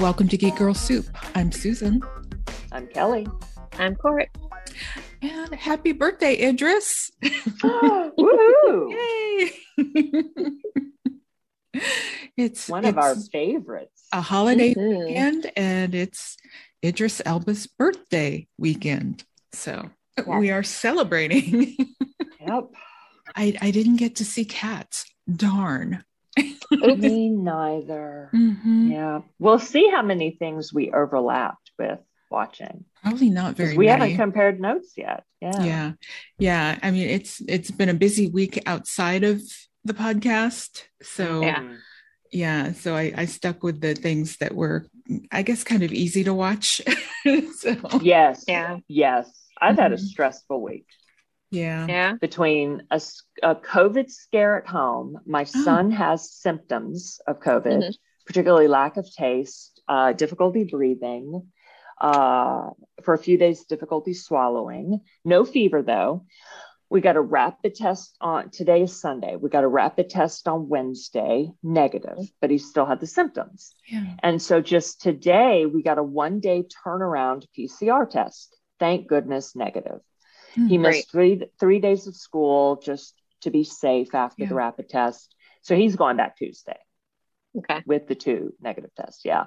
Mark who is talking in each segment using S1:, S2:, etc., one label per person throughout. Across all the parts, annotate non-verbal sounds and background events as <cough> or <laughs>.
S1: Welcome to Geek Girl Soup. I'm Susan.
S2: I'm Kelly.
S3: I'm Cort.
S1: And happy birthday, Idris. <laughs>
S2: Woohoo! <laughs>
S1: Yay! <laughs> it's
S2: One
S1: it's
S2: of our favorites.
S1: a holiday
S3: Mhm.
S1: weekend and it's Idris Elba's birthday weekend. So we are celebrating.
S2: Yep.
S1: I, I didn't get to see cats. Darn.
S2: Me neither.
S1: Mhm.
S2: Yeah. We'll see how many things we overlapped with watching.
S1: Probably not very
S2: we
S1: many.
S2: haven't compared notes yet. Yeah.
S1: yeah yeah i mean it's it's been a busy week outside of the podcast so
S3: Yeah.
S1: Yeah so i i stuck with the things that were i guess kind of easy to watch <laughs> so
S2: Yes.
S3: Yeah.
S2: Yes. I've had a
S1: Mhm.
S2: stressful week
S1: yeah
S3: Yeah.
S2: between a COVID scare at home. My
S1: Oh.
S2: son has symptoms of COVID,
S3: Mhm.
S2: particularly lack of taste, uh, difficulty breathing, uh, for a few days, difficulty swallowing. No fever though. We got a rapid test on today is Sunday. We got a rapid test on Wednesday, negative, but he still had the symptoms.
S1: yeah
S2: And so just today, we got a one day turnaround PCR test. Thank goodness, negative.
S1: Hmm.
S2: He
S3: Great.
S2: missed three three days of school just to be safe after
S1: Yeah.
S2: the rapid test. So he's going back Tuesday
S3: Okay.
S2: with the two negative tests. Yeah.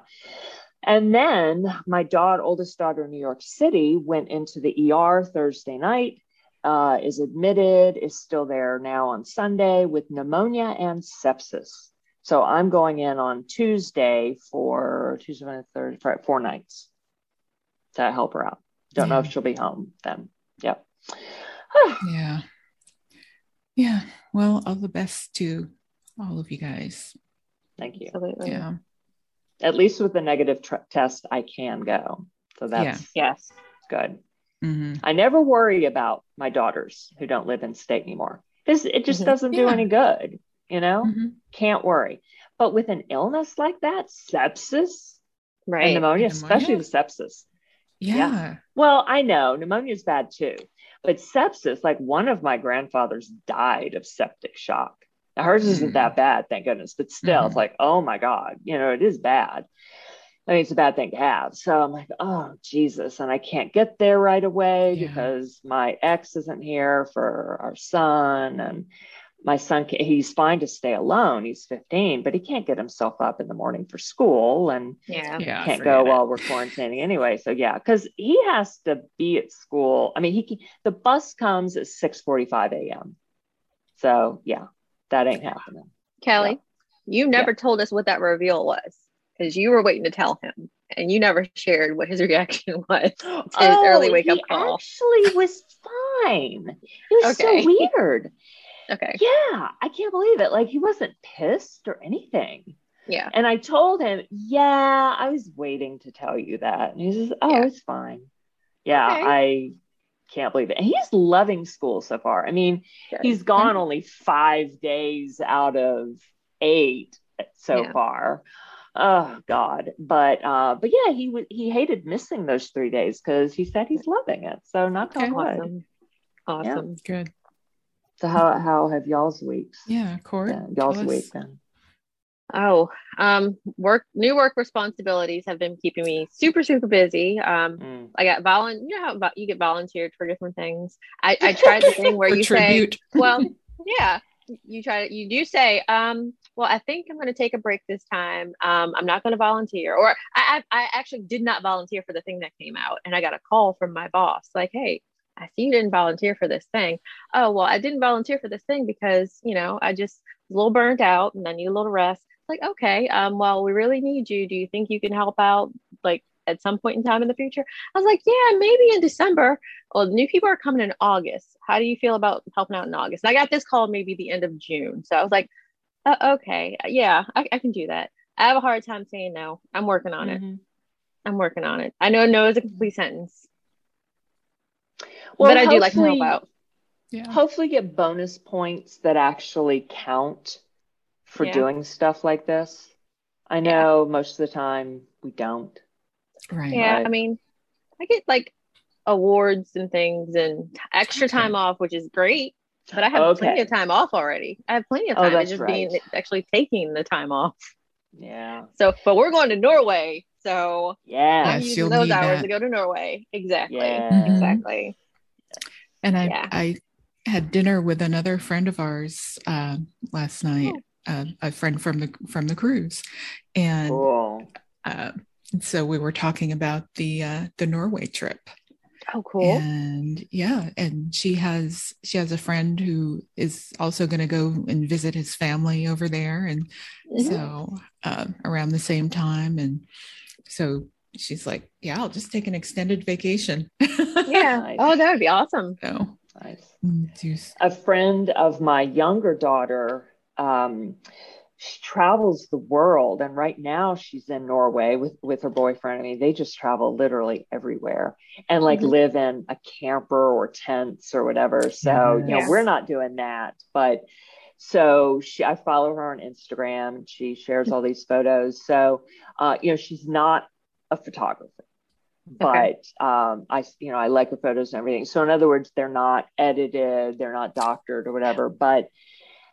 S2: And then my daughter, oldest daughter in New York City, went into the ER Thursday night, uh, is admitted, is still there now on Sunday with pneumonia and sepsis. So I'm going in on Tuesday for Tuesday, Wednesday, Thursday, Friday, four nights to help her out. Don't know if she'll be home then. Yep. <sighs>
S1: yeah yeah well all the best to all of you guys
S2: Thank you.
S3: Absolutely.
S1: yeah
S2: At least with the negative tr- test, I can go. So that's
S3: Yes.
S2: good.
S1: Mhm.
S2: I never worry about my daughters who don't live in state anymore because it just
S3: Mhm.
S2: doesn't do
S1: Yeah.
S2: any good, you know?
S1: Mhm.
S2: Can't worry. But with an illness like that, sepsis and
S3: Right.
S2: pneumonia,
S1: Pneumonia?
S2: especially the sepsis.
S1: yeah
S2: Well, I know pneumonia is bad too, but sepsis, like one of my grandfathers died of septic shock. Now, hers isn't
S1: Mm.
S2: that bad, thank goodness, but still, it's
S1: Mhm.
S2: like, oh my God, you know, it is bad. I mean, it's a bad thing to have. So I'm like, oh, Jesus. And I can't get there right away
S1: Yeah.
S2: because my ex isn't here for our son. And my son, he's fine to stay alone. He's 15, but he can't get himself up in the morning for school. And
S3: Yeah.
S1: yeah
S2: can't go
S1: it.
S2: while we're quarantining anyway. So yeah, because he has to be at school. I mean, he can, the bus comes at six forty five a.m. So yeah, that ain't happening.
S3: Kelly, you never told us what that reveal was because you were waiting to tell him and you never shared what his <laughs> reaction was to his early oh, wake up
S2: Oh, he
S3: call.
S2: Actually, was fine. It was
S3: Okay.
S2: so weird.
S3: Okay.
S2: Yeah, I can't believe it. Like he wasn't pissed or anything.
S3: Yeah.
S2: And I told him, yeah, I was waiting to tell you that. And he says, oh,
S3: Yeah.
S2: it's fine. Yeah,
S3: Okay.
S2: I can't believe it. And he's loving school so far. I mean,
S3: Good.
S2: he's gone only five days out of eight so
S3: Yeah.
S2: far. Oh God. But uh, but yeah, he would he hated missing those three days because he said he's loving it. So not
S1: Okay.
S3: Awesome. Awesome.
S1: good
S2: So how how have y'all's weeks?
S1: yeah Cort
S2: Yeah, y'all's
S1: tell
S2: week then.
S3: Oh, um, work, new work responsibilities have been keeping me super, super busy. Um,
S2: Mm.
S3: I got volun, you know how you get volunteered for different things. I, I tried the thing where <laughs>
S1: For
S3: you say, well, yeah, you try to, you do say, um, well, I think I'm going to take a break this time. Um, I'm not going to volunteer, or I, I, I actually did not volunteer for the thing that came out, and I got a call from my boss, like, hey, I see you didn't volunteer for this thing. Oh, well, I didn't volunteer for this thing because you know I just was a little burnt out and I need a little rest. Like, okay, um, well, we really need you. Do you think you can help out, like? At some point in time in the future, I was like, yeah, maybe in December. Well, new people are coming in August. How do you feel about helping out in August? And I got this call maybe the end of June. So I was like, uh, okay, yeah, I, I can do that. I have a hard time saying no. I'm working on it.
S2: Mhm.
S3: I'm working on it. I know no is a complete sentence,
S2: Well,
S3: but I do like to help
S2: hopefully-
S3: out.
S1: yeah
S2: Hopefully, get bonus points that actually count for
S3: Yeah.
S2: doing stuff like this. I know most of the time we don't.
S1: right
S3: Yeah, I mean, I get like awards and things and t- extra
S1: Okay.
S3: time off, which is great. But I have
S2: Okay.
S3: plenty of time off already. I have plenty of
S2: Oh,
S3: time.
S2: that's
S3: it's just being actually taking the time off.
S2: Yeah.
S3: So, but we're going to Norway, So
S2: yeah,
S3: I'm using those hours
S1: that.
S3: to go to Norway. Exactly.
S2: Yeah.
S1: Mhm.
S3: Exactly.
S1: And I,
S3: Yeah.
S1: I had dinner with another friend of ours uh, last night,
S3: Oh.
S1: uh, a friend from the from the cruise, and
S2: cool.
S1: uh, so we were talking about the uh, the Norway trip.
S3: Oh, cool.
S1: And yeah, and she has she has a friend who is also going to go and visit his family over there, and
S3: Mhm.
S1: so uh, around the same time, and so she's like, "Yeah, I'll just take an extended vacation." <laughs>
S3: Yeah. Oh, that would be awesome.
S1: so
S2: Nice.
S1: mm,
S2: a friend of my younger daughter um, she travels the world and right now she's in norway with with her boyfriend i mean they just travel literally everywhere and like
S3: Mhm.
S2: live in a camper or tents or whatever so you know we're not doing that but so she i follow her on instagram she shares all these photos so uh, you know she's not a photographer but um, I, you know, I like her photos and everything. So in other words, they're not edited, they're not doctored or whatever. But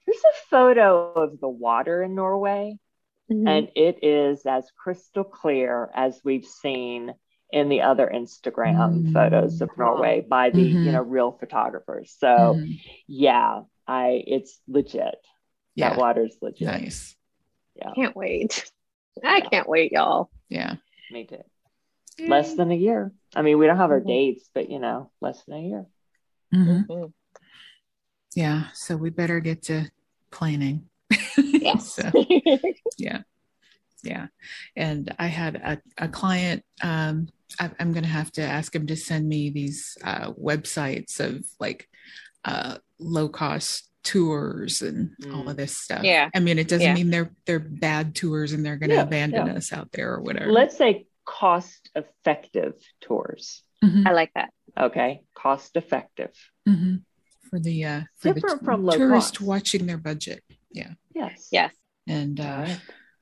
S2: there's a photo of the water in Norway,
S3: Mhm.
S2: and it is as crystal clear as we've seen in the other Instagram
S1: Mm.
S2: photos of Norway by the
S1: Mhm.
S2: you know real photographers. So
S1: mhm,
S2: yeah, I it's legit.
S1: yeah,
S2: That water's legit.
S1: nice.
S2: Yeah,
S3: Can't wait. I can't wait, y'all.
S1: Yeah.
S2: Me too. Less than a year. I mean, we don't have our
S3: Mhm.
S2: dates, but you know, less than a year.
S1: Mhm.
S3: Mhm.
S1: Yeah. So we better get to planning.
S3: Yes. <laughs>
S1: So, yeah. Yeah. And I had a, a client, um, I, I'm going to have to ask him to send me these uh, websites of like uh, low cost tours and all of this stuff.
S3: Yeah.
S1: I mean, it doesn't
S3: Yeah.
S1: mean they're they're bad tours and they're going to
S2: Yeah,
S1: abandon
S2: yeah.
S1: us out there or whatever.
S2: Let's say cost effective tours.
S1: Mhm,
S3: I like that.
S2: Okay. Cost effective.
S1: mhm. For the uh, for
S2: Different
S1: the
S2: from low
S1: tourist
S2: cost.
S1: watching their budget. Yeah.
S2: Yes.
S3: Yes.
S1: And
S2: All
S1: uh,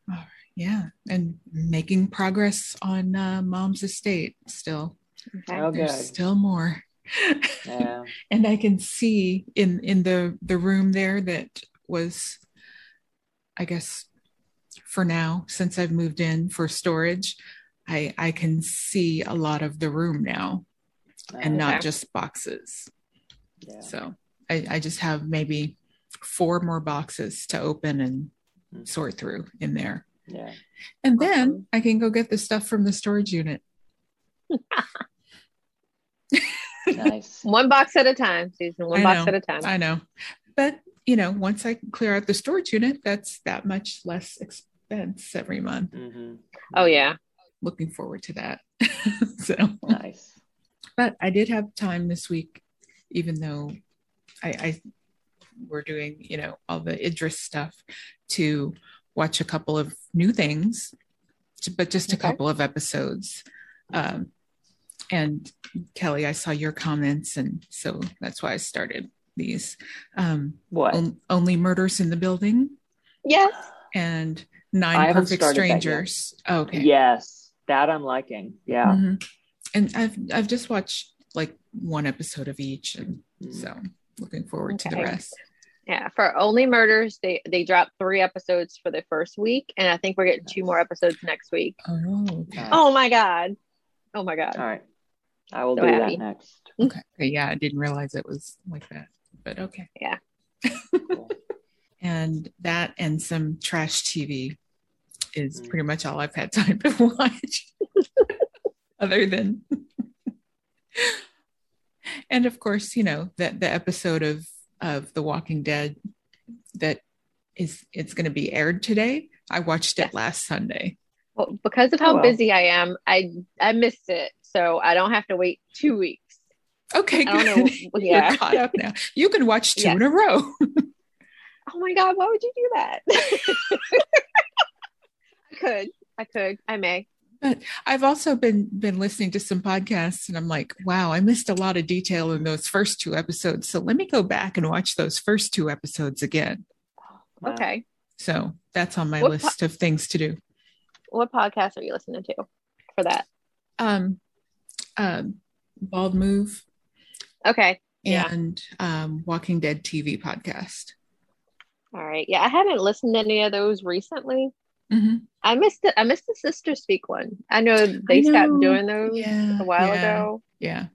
S2: right.
S1: yeah, and making progress on uh, mom's estate still.
S3: Okay.
S2: Oh,
S1: There's
S2: good.
S1: still more.
S2: Yeah. <laughs>
S1: and I can see in in the the room there that was, I guess, for now since I've moved in for storage, I I can see a lot of the room now and not just boxes.
S2: Yeah.
S1: So I, I just have maybe four more boxes to open and
S2: Mhm.
S1: sort through in there.
S2: Yeah.
S1: And then
S3: Awesome.
S1: I can go get the stuff from the storage unit. <laughs>
S2: Nice. <laughs>
S3: One box at a time, Susan. One
S1: I
S3: box
S1: know.
S3: at a time.
S1: I know. But, you know, once I clear out the storage unit, that's that much less expense every month.
S2: hmm
S3: oh yeah.
S1: Looking forward to that. <laughs> so,
S2: Nice.
S1: but I did have time this week, even though I, I we're doing, you know, all the Idris stuff to watch a couple of new things, but just a
S3: Okay.
S1: couple of episodes. Um, and Kelly, I saw your comments, and so that's why I started these. Um,
S2: What?
S1: on- only murders in the building
S3: Yes.
S1: and nine perfect
S2: started that
S1: strangers. Okay.
S2: Yes. That I'm liking. Yeah.
S1: Mhm. And I've I've just watched like one episode of each, and
S2: Mm.
S1: so looking forward to the rest.
S3: Yeah. For Only Murders, they they dropped three episodes for the first week, and I think we're getting two more episodes next week.
S1: Oh, okay.
S3: Oh my god. Oh my god.
S2: All right. I will
S3: So
S2: do
S3: happy.
S2: that next.
S1: okay. Yeah, I didn't realize it was like that, but okay.
S3: Yeah.
S2: Cool. <laughs>
S1: And that and some trash TV is
S2: Mm.
S1: pretty much all I've had <laughs> time to watch, <laughs> other than. and of course, you know that the episode of of The Walking Dead that is it's going to be aired today. I watched it last Sunday.
S3: Well, because of
S2: Oh,
S3: how
S2: well.
S3: busy I am, I I missed it, so I don't have to wait two weeks.
S1: Okay, good. <laughs>
S3: know. Yeah.
S1: You're caught up now. You can watch two
S3: Yes.
S1: in a row. <laughs>
S3: Oh my god, why would you do that? <laughs> I could. I could. I may.
S1: But I've also been been listening to some podcasts and I'm like, wow, I missed a lot of detail in those first two episodes. So let me go back and watch those first two episodes again.
S2: Wow.
S3: Okay.
S1: So that's on my
S3: What
S1: list of things to do.
S3: What podcast are you listening to for that?
S1: Um, um, Bald Move
S3: Okay. Yeah.
S1: and um, Walking Dead TV podcast.
S3: All right. Yeah, I haven't listened to any of those recently.
S1: hmm
S3: I missed it. I missed the Sister Speak one. I know they
S1: I know.
S3: stopped doing those
S1: Yeah,
S3: a while
S1: yeah.
S3: ago.
S1: Yeah.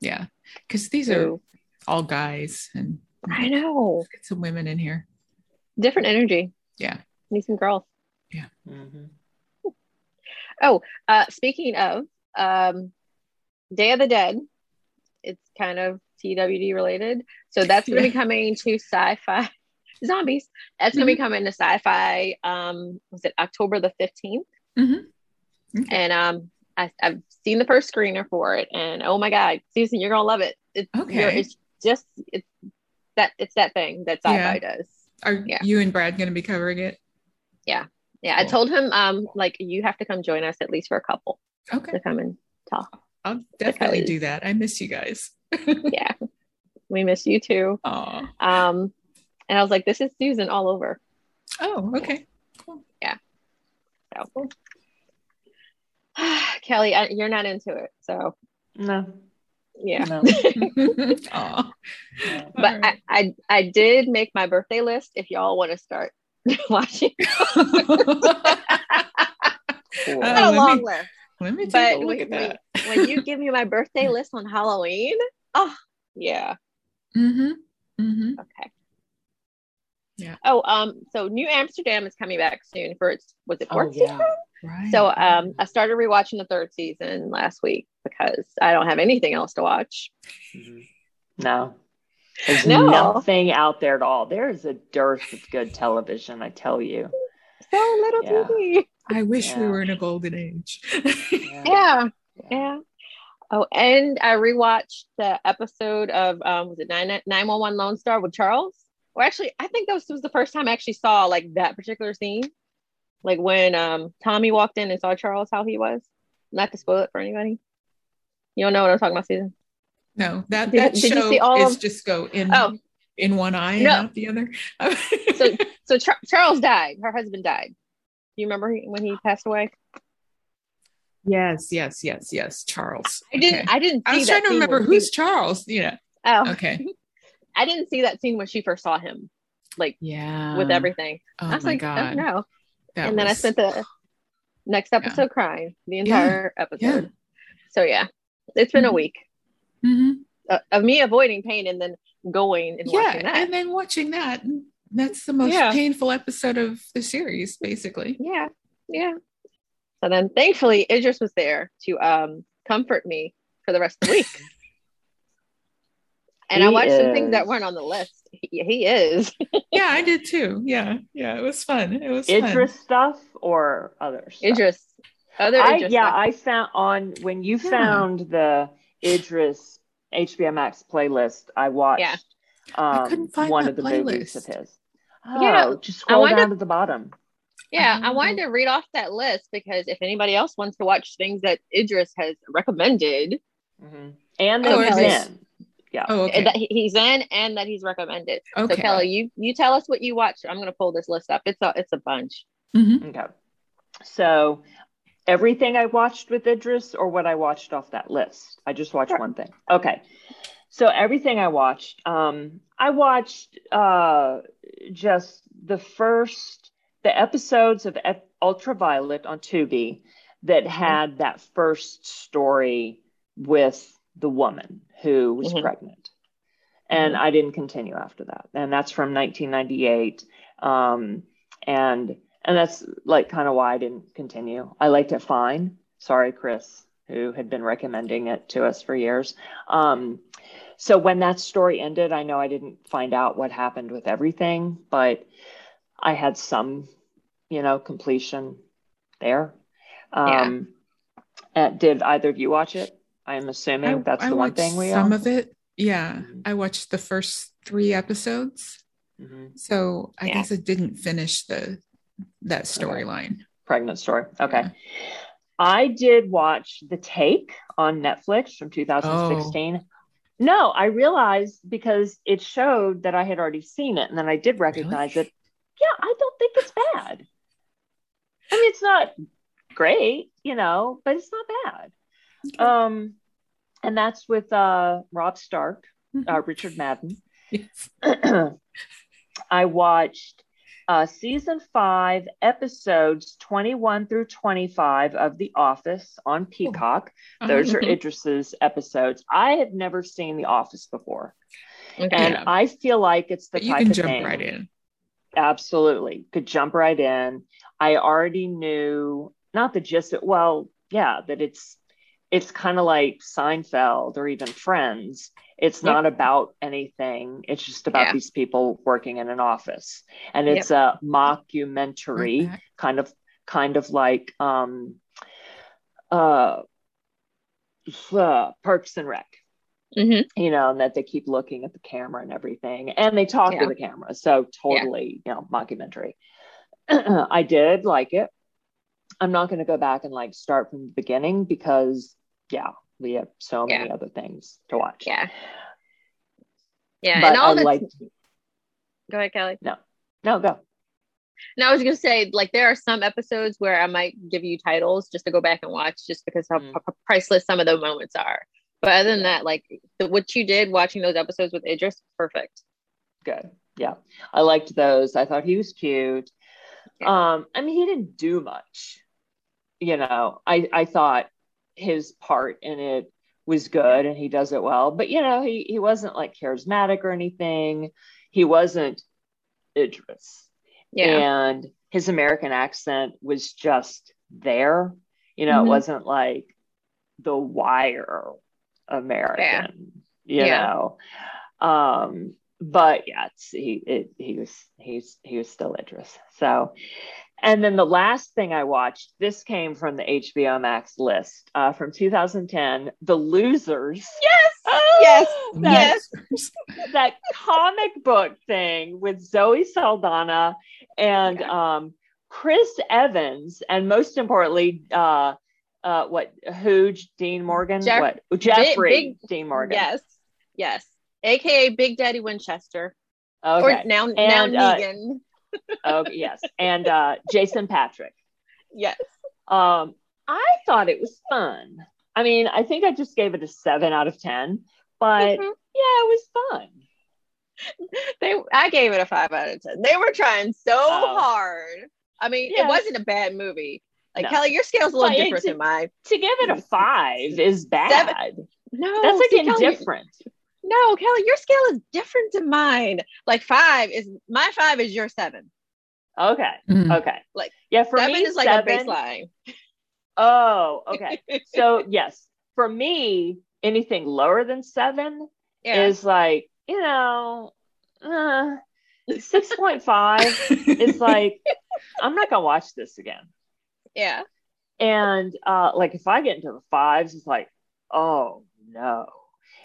S1: Yeah. Because these are all guys and
S3: I know
S1: get some women in here.
S3: different energy.
S1: Yeah.
S3: Need some girls.
S2: Mhm.
S3: Oh, uh, speaking of um, Day of the Dead, it's kind of TWD related. So that's going to be <laughs> coming to SyFy <laughs> zombies. That's going to be coming to SyFy. Um, was it October the fifteenth?
S1: Mhm. Okay.
S3: And um, I, I've seen the first screener for it, and oh my god, Susan, you're gonna love it. It's
S1: Okay.
S3: it's just it's that it's that thing that SyFy does.
S1: Are
S3: Yeah.
S1: you and Brad going to be covering it?
S3: Yeah, yeah.
S1: I
S3: told him um like you have to come join us at least for a couple
S1: Okay.
S3: to come and talk.
S1: I'll definitely do that. I miss you guys. <laughs>
S3: yeah, we miss you too.
S1: Oh.
S3: Um, and I was like, this is Susan all over.
S1: Oh, okay. Cool. Yeah.
S3: So. <sighs> Kelly, I, you're not into it, so
S2: No.
S3: yeah.
S2: No. <laughs>
S1: Aw.
S3: But I, I I did make my birthday list. If y'all want to start <laughs> watching,
S2: Cool.
S1: Uh,
S3: not a long
S1: me-
S3: list.
S1: Let me take
S3: But
S1: a look
S3: when,
S1: at that.
S3: when, when you <laughs> give me my birthday list on Halloween, oh yeah,
S1: Mm-hmm. Mm-hmm.
S3: okay.
S1: Yeah.
S3: Oh, um, so New Amsterdam is coming back soon for its was it
S2: Oh,
S3: fourth
S2: yeah.
S3: season?
S1: Right.
S3: So um, I started rewatching the third season last week because I don't have anything else to watch.
S2: Mhm. No. There's
S3: No.
S2: nothing out there at all. There is a dearth of good television, I tell you.
S3: So little
S2: Yeah.
S3: TV.
S1: I wish we were in a golden age. <laughs>
S3: Yeah, yeah. Oh, and I rewatched the episode of um, was it nine nine one one Lone Star with Charles? Or actually, I think this was the first time I actually saw like that particular scene, like when um Tommy walked in and saw Charles how he was. Not to spoil it for anybody. You don't know what I'm talking about, Susan?
S1: No, that
S3: Did-
S1: that
S3: did you
S1: show
S3: see all
S1: is
S3: of-
S1: just go in
S3: Oh.
S1: in one eye and
S3: No.
S1: out the other. <laughs>
S3: So so Char- Charles died. Her husband died. You remember when he passed away?
S1: yes, yes, yes, yes. Charles.
S3: I didn't.
S1: Okay.
S3: I didn't.
S1: I was trying to remember who's
S3: He,
S1: Charles. Yeah.
S3: oh,
S1: Okay. <laughs>
S3: I didn't see that scene when she first saw him, like
S1: Yeah.
S3: with everything.
S1: Oh
S3: I was
S1: my
S3: like,
S1: god.
S3: oh no.
S1: That
S3: and then I
S1: was-
S3: spent the next episode crying the entire episode. So yeah, it's been a
S1: Mhm.
S3: week
S1: Mhm.
S3: uh, of me avoiding pain and then going and
S1: Yeah,
S3: watching that.
S1: and then watching that. That's the most
S3: Yeah.
S1: painful episode of the series, basically.
S3: yeah, yeah. So then, thankfully, Idris was there to um comfort me for the rest of the week. <laughs> and I
S2: He
S3: watched some things that weren't on the list. He, he is. <laughs>
S1: yeah, I did too. Yeah, yeah, it was fun. It was fun.
S2: Idris stuff or others. stuff?
S3: Idris. Other
S2: I,
S3: Idris.
S2: yeah,
S3: stuff.
S2: I found on when you
S1: Yeah.
S2: found the Idris HBO Max playlist, I watched
S3: Yeah.
S2: um,
S1: couldn't find
S2: one of the movies of his. Oh,
S3: Yeah,
S2: just
S3: I
S2: scroll
S3: wanted-
S2: down to the bottom.
S3: Yeah, I
S1: Oh.
S3: wanted to read off that list because if anybody else wants to watch things that Idris has recommended,
S2: Mhm. And
S3: Oh,
S2: he's
S3: Kelly's-
S2: in. Yeah.
S1: Oh, okay.
S3: that he's in and that he's recommended.
S1: okay.
S3: So Kelly, you you tell us what you watched. I'm gonna pull this list up. It's a it's a bunch.
S1: Mhm.
S2: Okay. So everything I watched with Idris or what I watched off that list? I just watched
S3: Sure.
S2: one thing. Okay. So everything I watched, um, I watched uh, just the first, the episodes of F- Ultraviolet on Tubi that had that first story with the woman who was
S3: Mhm.
S2: pregnant. And I didn't continue after that. And that's from 1998. Um, and and that's like kind of why I didn't continue. I liked it fine. Sorry, Chris, who had been recommending it to us for years. Um, so when that story ended, I know I didn't find out what happened with everything, but I had some, you know, completion there. Um, uh, did either of you watch it? I'm assuming
S1: I-
S2: that's
S1: I
S2: the one thing we
S1: some
S2: all.
S1: of it. Yeah,
S2: Mhm.
S1: I watched the first three episodes,
S2: Mhm.
S1: so I
S3: Yeah.
S1: guess it didn't finish the that storyline.
S2: Pregnant story. Okay.
S1: Yeah.
S2: I did watch The Take on Netflix from 2016. No, I realized because it showed that I had already seen it and then I did recognize
S1: Really?
S2: it. Yeah, I don't think it's bad. I mean, it's not great, you know, but it's not bad.
S1: Okay.
S2: Um, and that's with uh, Rob Stark, uh, <laughs> Richard Madden.
S1: Yes. <clears throat>
S2: I watched uh, season five, episodes 21 through 25 of The Office on Peacock. Those are
S1: Uh-huh.
S2: Idris's episodes. I had never seen The Office before.
S3: Okay.
S2: And I feel like it's the
S1: But you can
S2: of
S1: jump
S2: thing.
S1: right in.
S2: Absolutely. Could jump right in. I already knew not the gist of well, yeah, that it's it's kind of like Seinfeld or even Friends. It's
S3: Yep.
S2: not about anything. It's just about
S3: Yeah.
S2: these people working in an office. And
S3: Yep.
S2: it's a mockumentary,
S1: Right.
S2: kind of kind of like um uh, uh Parks and Rec
S3: Mhm.
S2: you know, and that they keep looking at the camera and everything, and they talk
S3: Yeah.
S2: to the camera. So totally, you know, mockumentary. <clears throat> I did like it. I'm not going to go back and like start from the beginning because, yeah, we have so many
S3: Yeah.
S2: other things to watch.
S3: Yeah. Yeah.
S2: but
S3: and all
S2: I
S3: the
S2: liked.
S3: go ahead, Kelly.
S2: No, no, go.
S3: No, I was gonna say, like, there are some episodes where I might give you titles just to go back and watch, just because how
S2: Mm.
S3: p- priceless some of the moments are. But other than that, like the, what you did watching those episodes with Idris, perfect.
S2: Good. Yeah, I liked those. I thought he was cute.
S3: Yeah.
S2: Um, I mean, he didn't do much. You know, I I thought his part in it was good and he does it well. But you know, he he wasn't like charismatic or anything. He wasn't Idris.
S3: Yeah.
S2: And his American accent was just there. You know,
S3: Mhm.
S2: it wasn't like the wire American, yeah. you
S3: Yeah.
S2: know. Um, but yeah, it's, he it, he was he's he was still Idris. So and then the last thing I watched, this came from the HBO Max list uh, from 2010, The Losers.
S3: Yes.
S2: Oh,
S3: Yes.
S2: that-
S3: Yes. <laughs>
S2: that comic book thing with Zoe Saldana and um, Chris Evans, and most importantly, uh, uh, what Hooge Dean Morgan,
S3: Jeff-
S2: what Jeffrey
S3: big-
S2: Dean Morgan.
S3: Yes. Yes. AKA Big Daddy Winchester.
S2: Okay.
S3: Or now now
S2: And, uh,
S3: Negan.
S2: Okay. Yes. And uh, Jason Patric.
S3: yes.
S2: Um, I thought it was fun. I mean, I think I just gave it a seven out of ten, but
S3: Mhm.
S2: yeah, it was fun.
S3: They I gave it a five out of ten. They were trying so
S2: Oh.
S3: hard. I mean,
S2: Yeah.
S3: it wasn't a bad movie. Like
S2: No.
S3: Kelly, your scale's a little
S2: But
S3: different
S2: it's-
S3: than mine.
S2: To give it a <laughs> five is bad.
S3: No,
S2: That's like
S3: see, Kelly,
S2: indifferent.
S3: No, Kelly, your scale is different to mine. Like five is my five is your seven.
S2: Okay.
S1: Mm.
S2: Okay.
S3: Like,
S2: yeah, for
S3: seven
S2: me,
S3: is like
S2: seven,
S3: a baseline.
S2: Oh, okay. <laughs> so yes, for me, anything lower than seven
S3: Yeah.
S2: is like, you know, uh, six point five <laughs> is like, I'm not gonna watch this again.
S3: yeah.
S2: And uh, like if I get into the fives, it's like, oh no.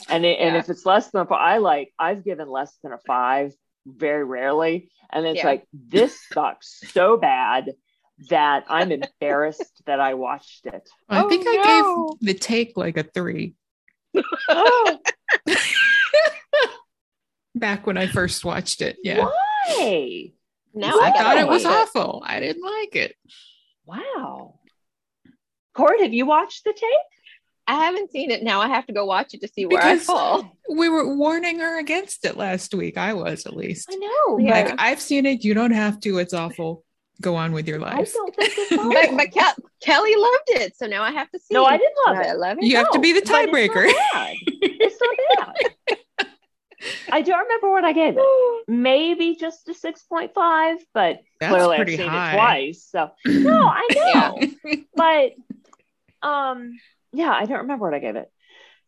S2: And it, and
S3: Yeah.
S2: if it's less than a five, I like I've given less than a five very rarely, and it's
S3: Yeah.
S2: like this <laughs> sucks so bad that I'm embarrassed that I watched it.
S1: I
S3: Oh,
S1: think I
S3: no.
S1: gave the take like a three
S2: Oh, <laughs>
S1: back when I first watched it. Yeah.
S2: why?
S3: Now
S1: I
S3: I,
S1: thought it was
S3: watch
S1: awful. I didn't like it.
S2: Wow. Cort, have you watched the Take?
S3: I haven't seen it. Now I have to go watch it to see where I fall.
S1: We were warning her against it last week. I was at least.
S2: I know.
S3: Yeah.
S1: Like I've seen it. You don't have to. It's awful. Go on with your life.
S2: I
S1: life.
S2: don't think it's <laughs>
S3: But,
S2: awful.
S3: but Kel- Kelly loved it, so now I have to see.
S2: No, I didn't love it.
S3: I
S2: it.
S3: love it.
S1: You have to be the
S2: but it's not
S1: tiebreaker.
S2: bad. <laughs> It's not bad. <laughs> I don't remember what I gave it. <gasps> Maybe just a 6.5, but
S1: That's
S2: clearly I've seen
S1: high.
S2: it twice. So no, I know.
S3: Yeah.
S2: But um yeah, I don't remember what I gave it.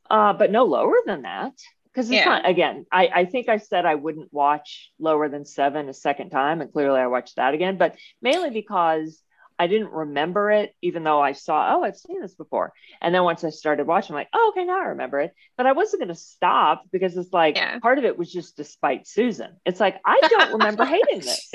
S2: Uh but no lower than that. Because it's
S3: Yeah.
S2: not again, I, I think I said I wouldn't watch lower than seven a second time, and clearly I watched that again, but mainly because I didn't remember it, even though I saw, oh, I've seen this before. And then once I started watching, I'm like, oh, okay, now I remember it. But I wasn't going to stop because it's like
S3: Yeah.
S2: part of it was just despite Susan. It's like, I don't remember <laughs> hating this.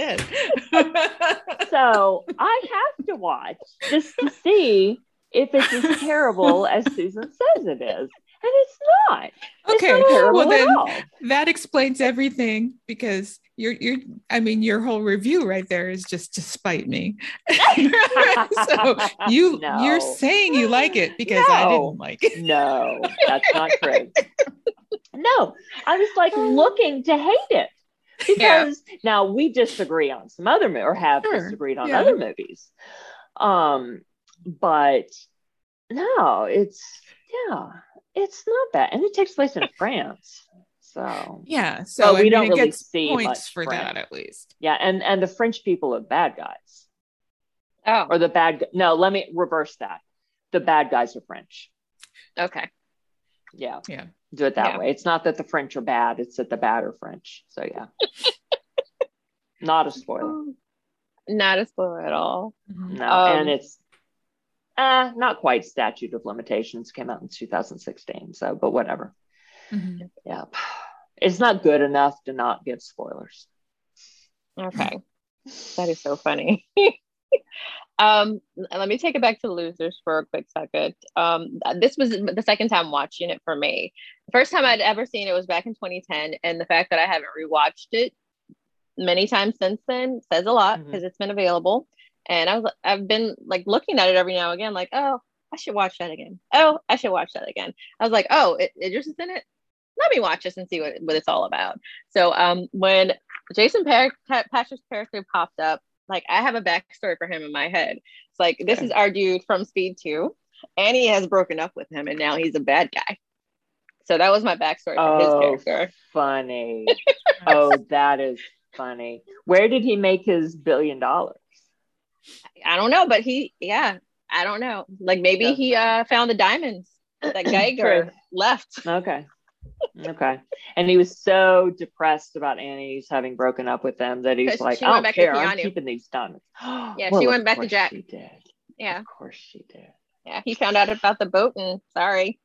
S2: So I have to watch just to see if it's as <laughs> terrible as Susan says it is. And it's not. It's
S1: okay.
S2: not terrible
S1: Well, then that explains everything because you're you're. I mean, your whole review right there is just to spite me. <laughs> so <laughs> you
S2: No.
S1: you're saying you like it because I
S2: No.
S1: didn't like it.
S2: No, that's not true. No, I was like looking to hate it. because yeah. now we disagree on some other or have sure. disagreed on yeah. other movies. Um, but no, it's yeah, it's not bad, and it takes place in France. So
S1: yeah, so
S2: we mean, don't really see
S1: points for
S2: French.
S1: that at least.
S2: Yeah, and and the French people are bad guys.
S3: Oh,
S2: or the bad. No, let me reverse that. The bad guys are French.
S3: Okay.
S2: Yeah.
S1: Yeah.
S2: Do it that
S3: Yeah.
S2: way. It's not that the French are bad; it's that the bad are French. So yeah. <laughs> not a spoiler.
S3: not a spoiler at all.
S2: No,
S3: Um,
S2: and it's uh not quite statute of limitations came out in 2016 so but whatever
S1: Mhm.
S2: yeah it's not good enough to not give spoilers
S3: Okay. That is so funny. <laughs> um, let me take it back to losers for a quick second. Um, this was the second time watching it for me. The first time I'd ever seen it was back in 2010, and the fact that I haven't rewatched it many times since then says a lot
S2: Mhm.
S3: because it's been available. And I was I've been like looking at it every now and again, like, oh, I should watch that again. Oh, I should watch that again. I was like, oh, it, Idris is in it. Let me watch this and see what, what it's all about. So um, when Jason Par- Patric's character popped up, like I have a backstory for him in my head. It's like this is our dude from Speed 2, and he has broken up with him, and now he's a bad guy. So that was my backstory for
S2: Oh.
S3: his character.
S2: funny <laughs> oh that is funny where did he make his billion dollars
S3: I don't know, but he, yeah, I don't know. Like maybe he uh found the diamonds that <clears throat> Geiger left.
S2: okay okay and he was so depressed about annie's having broken up with them that he's like i don't care i'm keeping these diamonds <gasps>
S3: Yeah,
S2: Well,
S3: she went back to Jack.
S2: she did
S3: Yeah,
S2: of course she did
S3: yeah. He found out about the boat, and sorry.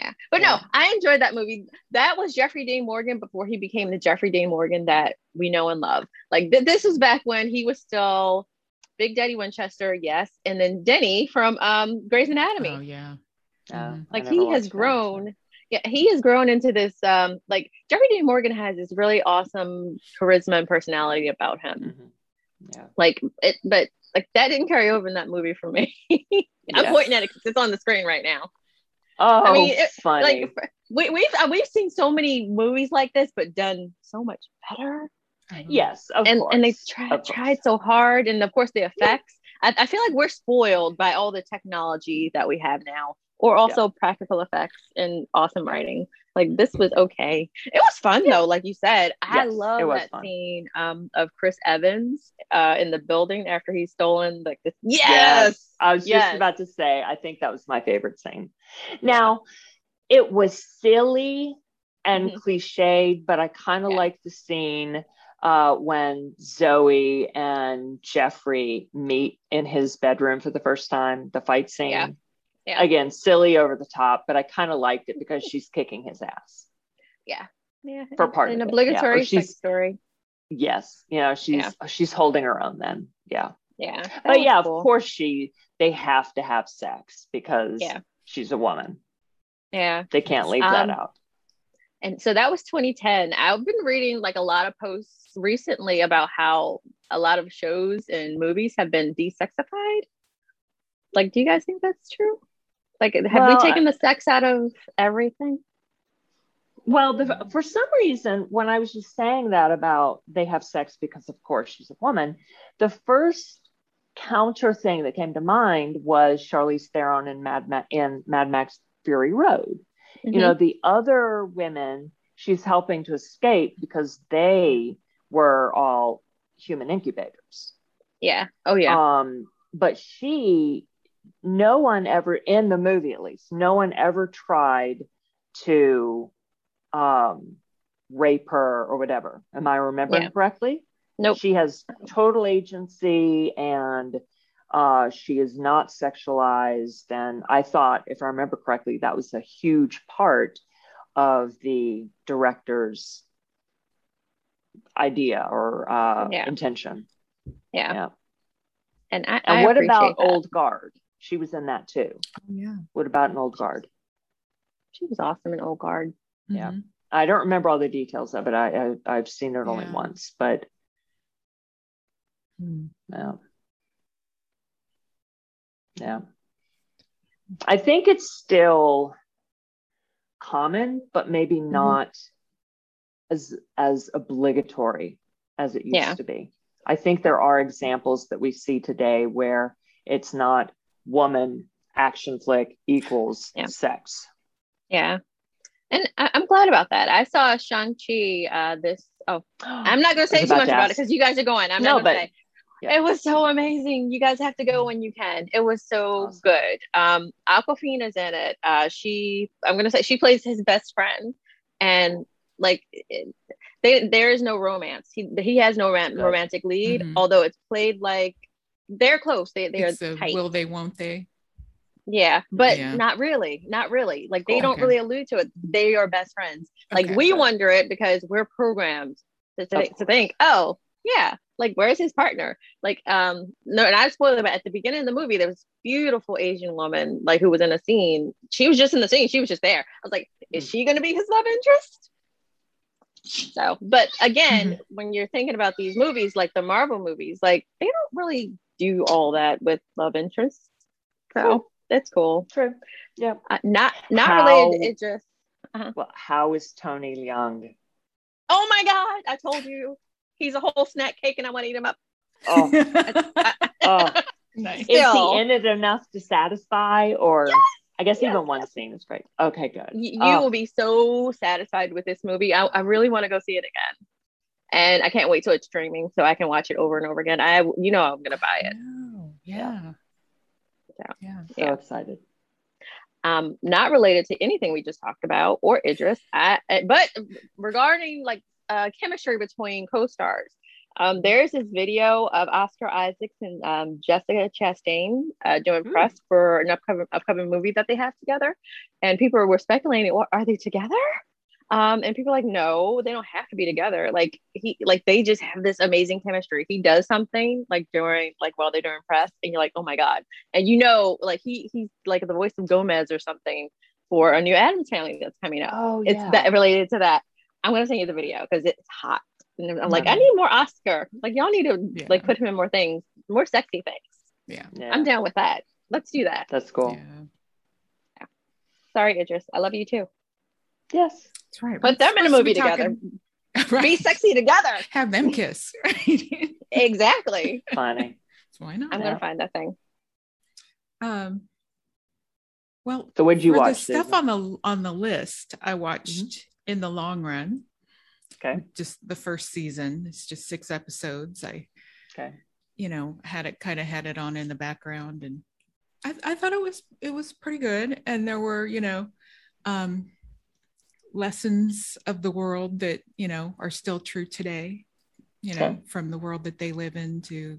S3: Yeah, but no, I enjoyed that movie. That was Jeffrey Dean Morgan before he became the Jeffrey Dean Morgan that we know and love. Like th- this was back when he was still Big Daddy Winchester, yes, and then Denny from um Grey's Anatomy.
S1: Oh yeah.
S2: Yeah,
S1: Mhm.
S3: Like he
S2: watched
S3: has
S2: that,
S3: grown yeah he has grown into this um like jeffrey dean morgan has this really awesome charisma and personality about him
S2: Mhm. Yeah.
S3: like it but like that didn't carry over in that movie for me <laughs> i'm
S2: Yeah.
S3: pointing at it because it's on the screen right now
S2: Oh, I
S3: mean, it-
S2: funny.
S3: like we, we've uh, we've seen so many movies like this but done so much better
S1: Mhm.
S2: yes, of
S3: and
S2: course.
S3: and they tried
S2: Of course.
S3: tried so hard and of course the effects I, I feel like we're spoiled by all the technology that we have now or also practical effects and awesome writing like this was okay it was fun though like you said i
S2: Yes,
S3: love
S2: it was
S3: that
S2: fun.
S3: scene um of chris evans uh in the building after he's stolen like this yes,
S2: I was
S3: Yes.
S2: just about to say, I think that was my favorite scene. Now, it was silly and
S3: Mhm.
S2: cliched, but I kind of
S3: Yeah.
S2: liked the scene uh, when Zoe and Jeffrey meet in his bedroom for the first time, the fight scene.
S3: Yeah. Yeah.
S2: Again, silly over the top, but I kind of liked it because she's kicking his ass.
S3: yeah Yeah.
S2: For part
S3: an
S2: of it, yeah.
S3: obligatory
S2: she's-
S3: sex story
S2: Yes, you know, she's
S3: Yeah.
S2: she's holding her own then. Yeah.
S3: yeah
S2: but yeah,
S3: cool.
S2: of course she they have to have sex because
S3: Yeah.
S2: she's a woman.
S3: yeah
S2: They can't leave that
S3: Um,
S2: out.
S3: And so that was 2010. I've been reading like a lot of posts recently about how a lot of shows and movies have been desexified. Like, do you guys think that's true? Like, have
S2: Well,
S3: we taken the sex out of everything?
S2: Well, the, for some reason, when I was just saying that about they have sex because, of course, she's a woman, the first counter thing that came to mind was Charlize Theron in Mad, Ma- in Mad Max Fury Road.
S3: Mm-hmm.
S2: You know, the other women she's helping to escape because they were all human incubators.
S3: yeah. Oh, yeah.
S2: Um, but she, no one ever in the movie, at least, no one ever tried to um, rape her or whatever. Am I remembering
S3: Yeah.
S2: correctly?
S3: nope.
S2: She has total agency and uh, she is not sexualized. And I thought, if I remember correctly, that was a huge part of the director's idea or uh,
S3: Yeah.
S2: intention.
S3: yeah.
S2: yeah.
S3: And I,
S2: And
S3: I
S2: what about
S3: that.
S2: Old Guard? She was in that too.
S1: Oh, yeah.
S2: What about an Old Guard?
S3: She was awesome in Old Guard.
S2: Yeah.
S1: Mhm.
S2: I don't remember all the details of it. I, I I've seen it only once, but
S1: Mhm.
S2: yeah, yeah. I think it's still common, but maybe not as as obligatory as it used
S3: Yeah.
S2: to be. I think there are examples that we see today where it's not woman action flick equals
S3: Yeah.
S2: sex.
S3: Yeah. And I- I'm glad about that. I saw Shang-Chi uh, this. Oh, <gasps> I'm not going to say too much
S2: to
S3: about it because you guys are going. I'm
S2: No,
S3: not going
S2: but-
S3: to say.
S2: yeah.
S3: It was so amazing. You guys have to go when you can. It was so
S2: Awesome.
S3: good. Um, Awkwafina's in it. Uh, she, I'm going to say, she plays his best friend, and like, it, they, there is no romance. He he has no rom- romantic lead,
S1: Mhm.
S3: although it's played like they're close. They they're
S1: It's a
S3: tight.
S1: will they, won't they?
S3: Yeah, but
S1: Yeah.
S3: not really, not really. Like they
S2: Cool.
S3: don't
S1: Okay.
S3: really allude to it. They are best friends. Like
S1: Okay.
S3: we wonder it because we're programmed to, think to think, oh yeah, like where's his partner? Like um no, and I spoiled it, but at the beginning of the movie, there was beautiful Asian woman like who was in a scene. She was just in the scene. She was just there. I was like, is she going to be his love interest? So, but again, when you're thinking about these movies, like the Marvel movies, like they don't really do all that with love interests. So that's cool.
S2: True. Yeah.
S3: Uh, not not
S2: How-
S3: related. It just. Uh-huh.
S2: Well, how is Tony Leung?
S3: Oh my god! I told you, he's a whole snack cake, and I want to eat him up.
S2: Oh, oh. <laughs>
S1: nice.
S2: is he
S3: Still.
S2: in it enough to satisfy or I guess even one scene is great. Okay, good.
S3: Y- uh, you
S2: Oh.
S3: will be so satisfied with this movie. I, I really want to go see it again, and I can't wait till it's streaming so I can watch it over and over again. I, you know, I'm gonna buy it.
S1: Yeah.
S3: Yeah.
S1: Yeah.
S2: So
S3: Yeah.
S2: excited.
S3: um not related to anything we just talked about or Idris I, I- but regarding like uh chemistry between co-stars um there's this video of Oscar Isaacs and um Jessica Chastain uh doing
S2: Hmm.
S3: press for an upcoming upcoming movie that they have together and people were speculating well, are they together um and people are like no they don't have to be together like he like they just have this amazing chemistry he does something like during like while they're doing press and you're like oh my god and you know, like he he's like the voice of Gomez or something for a new Addams Family that's coming out.
S2: Oh, yeah.
S3: it's that related to that. I'm gonna send you the video because it's hot. And I'm like, I need more Oscar. Like y'all need to
S1: Yeah.
S3: like put him in more things, more sexy things.
S1: Yeah.
S2: Yeah,
S3: I'm down with that. Let's do that.
S2: that's cool.
S1: Yeah.
S3: Sorry, Idris. I love you too.
S2: Yes.
S1: That's right.
S3: Put them in a movie together.
S1: talking- <laughs> right.
S3: Be sexy together.
S1: Have them kiss. <laughs> Right.
S3: exactly.
S2: Funny. <laughs>
S1: So why not?
S3: I'm
S2: Yeah.
S3: gonna find that thing.
S1: Um. Well,
S2: So what did you watch?
S1: the stuff
S2: Susan?
S1: on the on the list, I watched in the long run.
S2: Okay.
S1: Just the first season. It's just six episodes. I,
S2: Okay.
S1: you know, had it kind of had it on in the background, and I, I thought it was it was pretty good. And there were, you know, um, lessons of the world that you know are still true today. You know,
S2: Okay.
S1: from the world that they live in to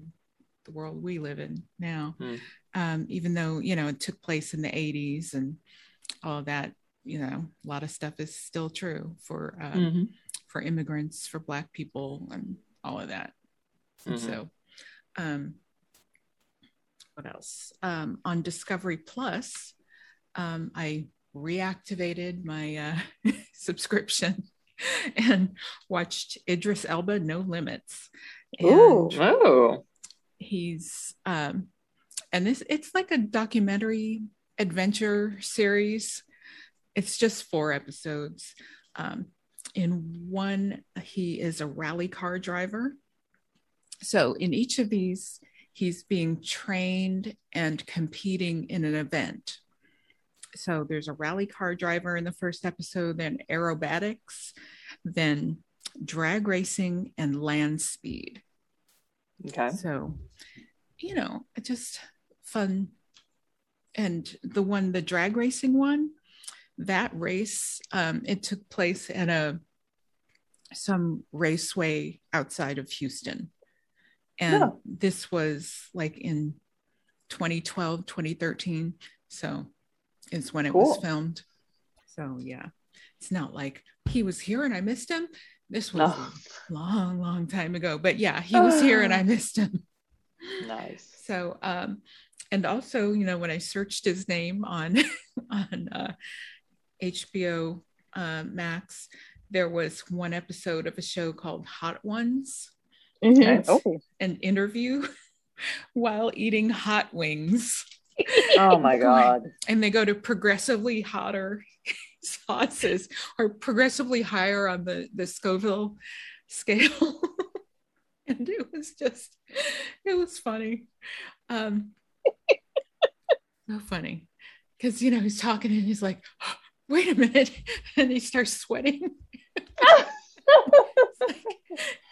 S1: the world we live in now.
S2: Hmm.
S1: Um, even though you know it took place in the 80s and all of that, you know, a lot of stuff is still true for um,
S2: Mhm.
S1: for immigrants, for Black people, and all of that.
S2: Mhm.
S1: So, um, what else? Um, on Discovery Plus, um, I reactivated my uh, <laughs> subscription <laughs> and watched Idris Elba No Limits.
S3: Ooh.
S1: And
S2: Oh.
S1: he's um, and this it's like a documentary adventure series. It's just four episodes. Um, in one, he is a rally car driver. So in each of these, he's being trained and competing in an event. So there's a rally car driver in the first episode, then aerobatics, then drag racing and land speed.
S2: Okay.
S1: So, you know, just fun. And the one, the drag racing one, that race, um, it took place at a some raceway outside of Houston. And
S2: Yeah.
S1: this was like in 2012, 2013. So it's when it was filmed. So yeah. It's not like he was here and I missed him. This was
S2: No.
S1: long, long time ago. But yeah, he was here and I <sighs> missed him.
S2: Nice.
S1: So, um, and also, you know, when I searched his name on <laughs> on uh, HBO uh, Max, there was one episode of a show called Hot Ones,
S3: Mhm.
S1: Okay.
S3: Oh,
S1: an interview <laughs> while eating hot wings,
S2: Oh <laughs> my god.
S1: and they go to progressively hotter <laughs> sauces or progressively higher on the the Scoville scale. <laughs> and it was just it was funny. Um so funny. Cause you know, he's talking and he's like, oh, <gasps> wait a minute. And he starts sweating.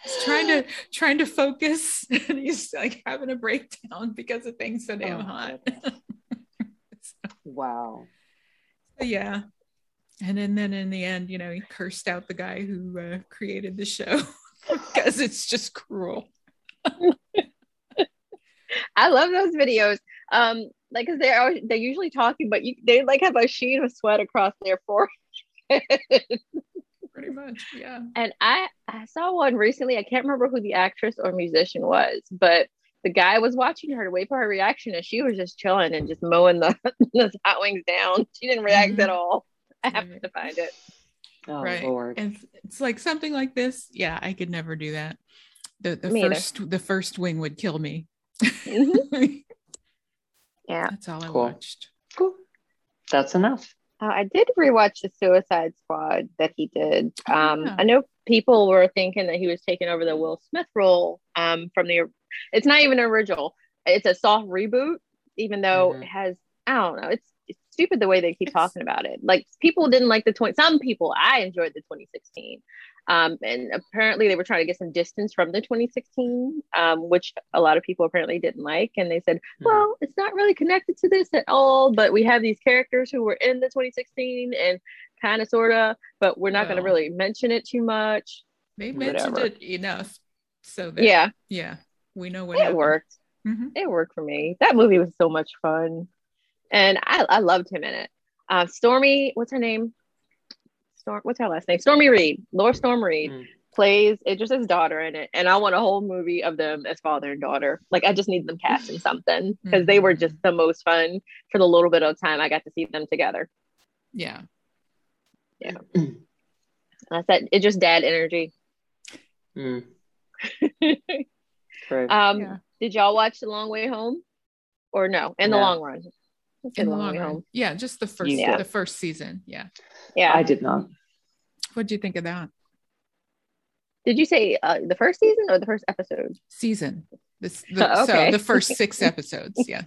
S1: He's trying to trying to focus and he's like having a breakdown because of things so damn oh, hot.
S2: so, <laughs> wow.
S1: So, yeah. And then, then in the end, you know, he cursed out the guy who uh, created the show <laughs> because it's just cruel.
S3: I love those videos. Um, like, cause they're they're usually talking, but you they like have a sheet of sweat across their forehead. <laughs>
S1: Pretty much, yeah.
S3: And I I saw one recently. I can't remember who the actress or musician was, but the guy was watching her to wait for her reaction, and she was just chilling and just mowing the, <laughs> the hot wings down. She didn't react mm-hmm. at all. I have to find it.
S1: Oh, right. Lord. And it's like something like this. Yeah, I could never do that. The the me first either. the first wing would kill me. Mm-hmm. <laughs>
S3: yeah.
S1: That's all I cool. watched.
S2: Cool. That's enough.
S3: Uh, I did rewatch the Suicide Squad that he did. Um, yeah. I know people were thinking that he was taking over the Will Smith role um, from the. It's not even original. It's a soft reboot, even though mm-hmm. it has. I don't know. It's it's stupid the way they keep talking about it. Like people didn't like the 20. Some people I enjoyed the 2016. Um, and apparently they were trying to get some distance from the 2016, um, which a lot of people apparently didn't like. And they said, mm-hmm. well, it's not really connected to this at all, but we have these characters who were in the 2016 and kind of, sort of, but we're not well, going to really mention it too much.
S1: They mentioned Whatever. it enough. So that,
S3: yeah,
S1: yeah, we know what
S3: it happened. worked. Mm-hmm. It worked for me. That movie was so much fun. And I, I loved him in it. Uh, Stormy, what's her name? Storm, what's her last name? Stormy Reid, Laura Storm Reid mm. plays Idris's daughter in it, and I want a whole movie of them as father and daughter. Like I just need them cast in <sighs> something because they were just the most fun for the little bit of time I got to see them together.
S1: Yeah,
S3: yeah. <clears throat> That's said it just dad energy. Mm. <laughs> um, yeah. Did y'all watch The Long Way Home, or no? In the long run
S1: in the long run. Yeah, just the first yeah. the first season. Yeah.
S3: Yeah.
S2: I did not.
S1: What do you think of that?
S3: Did you say uh, the first season or the first episode?
S1: Season. This the, <laughs> okay. so the first six <laughs> episodes. Yeah.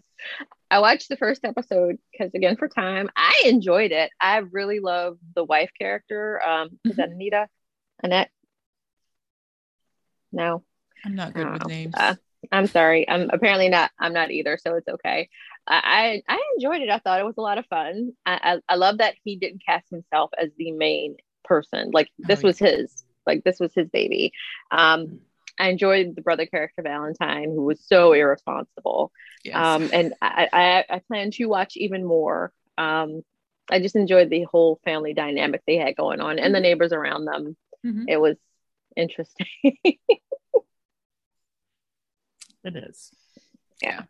S3: I watched the first episode because again for time, I enjoyed it. I really love the wife character. Um, mm-hmm. is that mm-hmm. Anita? Annette? No.
S1: I'm not good with names. Uh,
S3: I'm sorry. I'm apparently not. I'm not either. So it's okay. I I enjoyed it. I thought it was a lot of fun. I I, I love that he didn't cast himself as the main person. Like oh, this oh, was yeah. his. Like this was his baby. Um, I enjoyed the brother character Valentine, who was so irresponsible. Yes. Um, and I, I I plan to watch even more. Um, I just enjoyed the whole family dynamic they had going on and the mm-hmm. neighbors around them. Mm-hmm. It was interesting. <laughs>
S1: It is. Yeah.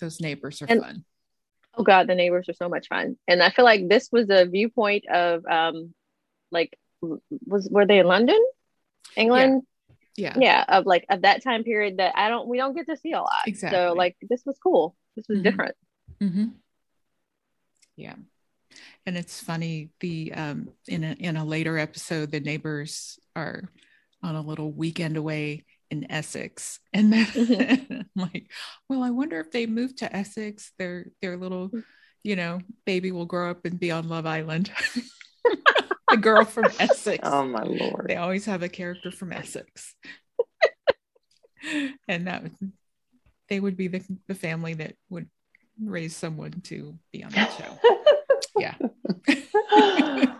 S1: Those neighbors are
S3: and,
S1: fun.
S3: Oh God, the neighbors are so much fun. And I feel like this was a viewpoint of um like was were they in London? England?
S1: Yeah.
S3: yeah. Yeah, of like of that time period that I don't we don't get to see a lot. Exactly. So like this was cool. This was mm-hmm. different.
S1: Mm-hmm. Yeah. And it's funny, the um in a in a later episode, the neighbors are on a little weekend away in Essex. And then mm-hmm. <laughs> I'm like, well, I wonder if they move to Essex, their their little, mm. you know, baby will grow up and be on Love Island. <laughs> the girl from <laughs> Essex.
S2: Oh my lord.
S1: They always have a character from Essex. and that they would be the, the family that would raise someone to be on that show. yeah.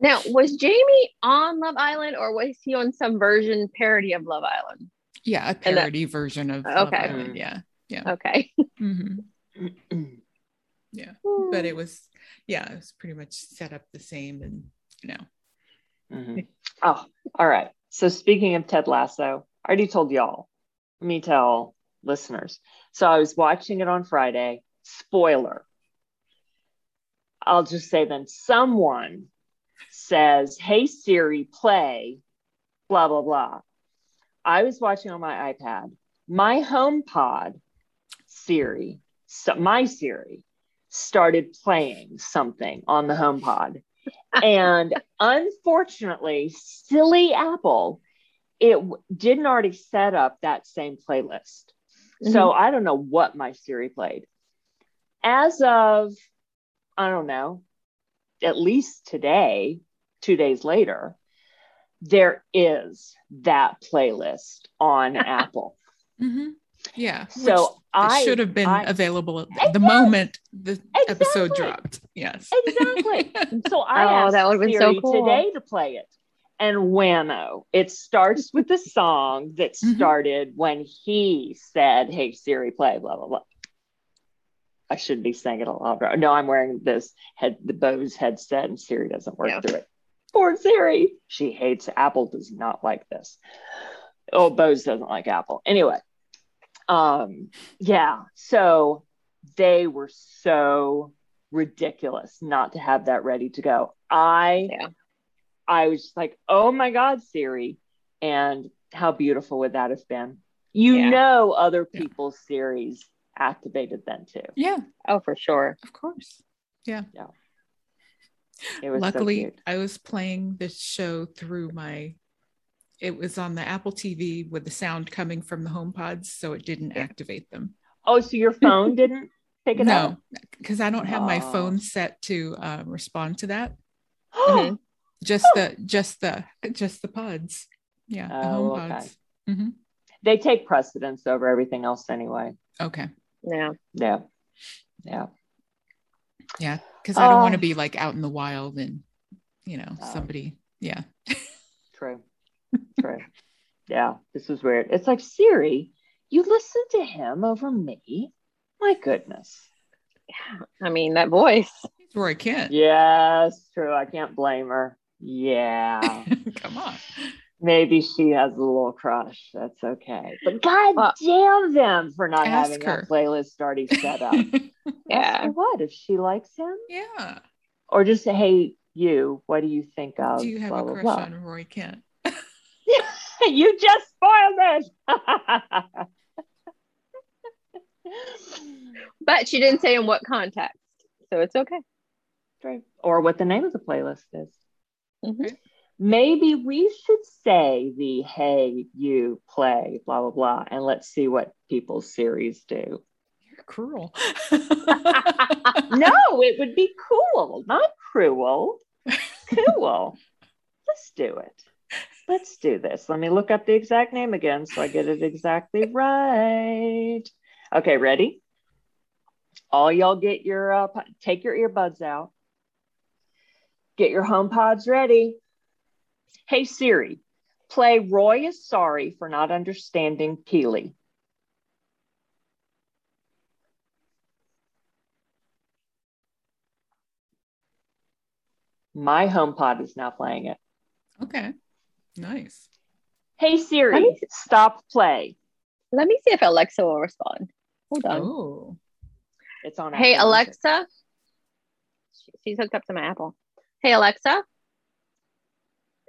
S3: Now, was Jamie on Love Island or was he on some version parody of Love Island?
S1: Yeah, a parody that, version of okay. Love Island. Yeah. Yeah.
S3: Okay.
S1: Mm-hmm. <clears throat> yeah. But it was, yeah, it was pretty much set up the same and, you know.
S2: Mm-hmm. Oh, all right. So speaking of Ted Lasso, I already told y'all. Let me tell listeners. So I was watching it on Friday. Spoiler. I'll just say then someone says, Hey Siri, play blah, blah, blah. I was watching on my iPad. My HomePod Siri, so my Siri started playing something on the HomePod. and <laughs> unfortunately, silly Apple, it didn't already set up that same playlist. Mm-hmm. So I don't know what my Siri played. As of, I don't know, at least today, two days later, there is that playlist on <laughs> Apple.
S1: Mm-hmm. Yeah.
S2: So I
S1: should have been I, available exactly, the moment the exactly, episode dropped. Yes.
S2: Exactly. <laughs> So I oh, asked that would have been Siri so cool. today to play it. And whammo, it starts with the song that mm-hmm. started when he said, Hey Siri, play, blah, blah, blah. I shouldn't be saying it a lot. No, I'm wearing this head the Bose headset and Siri doesn't work yeah. through it. Poor Siri. She hates Apple, does not like this. Oh, Bose doesn't like Apple. Anyway, um, yeah. So they were so ridiculous not to have that ready to go. I yeah. I was like, oh my God, Siri. And how beautiful would that have been? You yeah. know other people's yeah. Siris activated then too.
S1: Yeah.
S3: Oh, for sure.
S1: Of course. Yeah.
S2: Yeah.
S1: Luckily, so I was playing the show through my. It was on the Apple TV with the sound coming from the HomePods, so it didn't activate them.
S2: Oh, so your phone <laughs> didn't pick it
S1: no,
S2: up?
S1: No, because I don't have oh. my phone set to um, respond to that. <gasps> mm-hmm. Just the, just the, just the pods. Yeah, the oh, HomePods. Okay. Mm-hmm.
S2: They take precedence over everything else anyway.
S1: Okay.
S3: Yeah.
S2: Yeah. Yeah.
S1: Yeah because I don't want to um, oh. be like out in the wild and you know oh. somebody yeah. <laughs>
S2: True true. Yeah this was weird. It's like Siri you listen to him over me? My goodness.
S3: Yeah I mean that voice.
S1: Roy Kent.
S2: Yes true I can't blame her. Yeah. <laughs>
S1: Come on
S2: maybe she has a little crush. That's okay. But god well, damn them for not having her. that playlist already set up. <laughs>
S3: yeah.
S2: what if she likes him?
S1: Yeah.
S2: Or just say, hey, you, what do you think of?
S1: Do you have blah, a crush blah, blah. on Roy Kent? <laughs> <laughs>
S2: you just spoiled it.
S3: but she didn't say in what context, so it's okay.
S2: Right. Or what the name of the playlist is. Mm-hmm maybe we should say the hey you play blah blah blah and let's see what people's Siris do.
S1: You're cruel. <laughs>
S2: No it would be cool not cruel. Cool. Let's do it. Let's do this. Let me look up the exact name again so i get it exactly right. Okay ready? All y'all get your uh, take your earbuds out. Get your HomePods ready Hey Siri, play Roy is sorry for not understanding Keeley. My HomePod is now playing it.
S1: Okay. Nice.
S2: Hey Siri, me, stop play.
S3: Let me see if Alexa will respond. Hold on.
S1: Oh.
S2: It's on.
S3: Hey Alexa. She's hooked up to my Apple. Hey Alexa,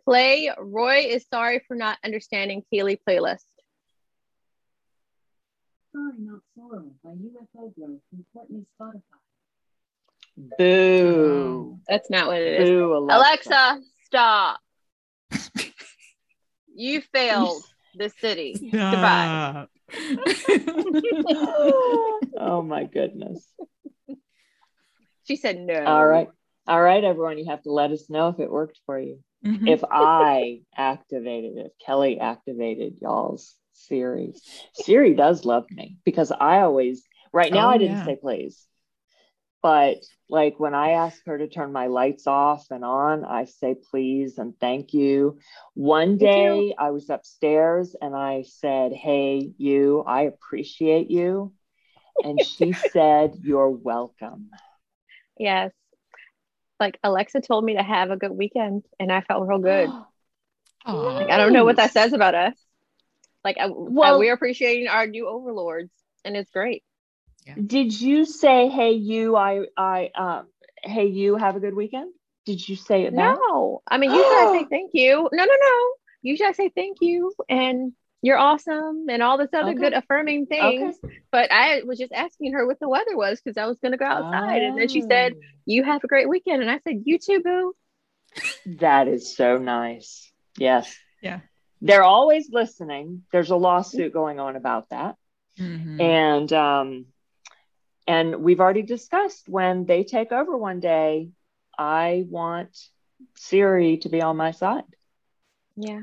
S3: Play Roy is sorry for not understanding Keeley playlist.
S4: Sorry, not sorry by UFO Growth from Courtney Spotify.
S2: Boo. Oh.
S3: That's not what it is. Boo, Alexa. Alexa, stop. you failed the city. Goodbye.
S2: oh my goodness.
S3: She said no.
S2: All right. All right, everyone. You have to let us know if it worked for you. Mm-hmm. If I activated, if Kelly activated y'all's Siri, Siri does love me because I always, right now, oh, I didn't yeah. say please, but like when I ask her to turn my lights off and on, I say please and thank you. One day you. I was upstairs and I said, Hey, you, I appreciate you. And she <laughs> said, You're welcome.
S3: Yes like Alexa told me to have a good weekend and I felt real good. <gasps> like, I don't know what that says about us. Like I, well, I, we're appreciating our new overlords and it's great.
S2: Yeah. Did you say, Hey, you, I, I, um, Hey, you have a good weekend? Did you say it?
S3: No, I mean, usually <gasps> I say thank you. No, no, no. Usually I say thank you and you're awesome and all this other
S2: Okay.
S3: good affirming things. But I was just asking her what the weather was because I was going to go outside. And then she said,
S2: Oh,
S3: You have a great weekend. And I said, You too, boo.
S2: that is so nice. Yes.
S1: Yeah.
S2: They're always listening. There's a lawsuit going on about that.
S1: Mhm.
S2: And um and we've already discussed when they take over one day, I want Siri to be on my side.
S3: Yeah.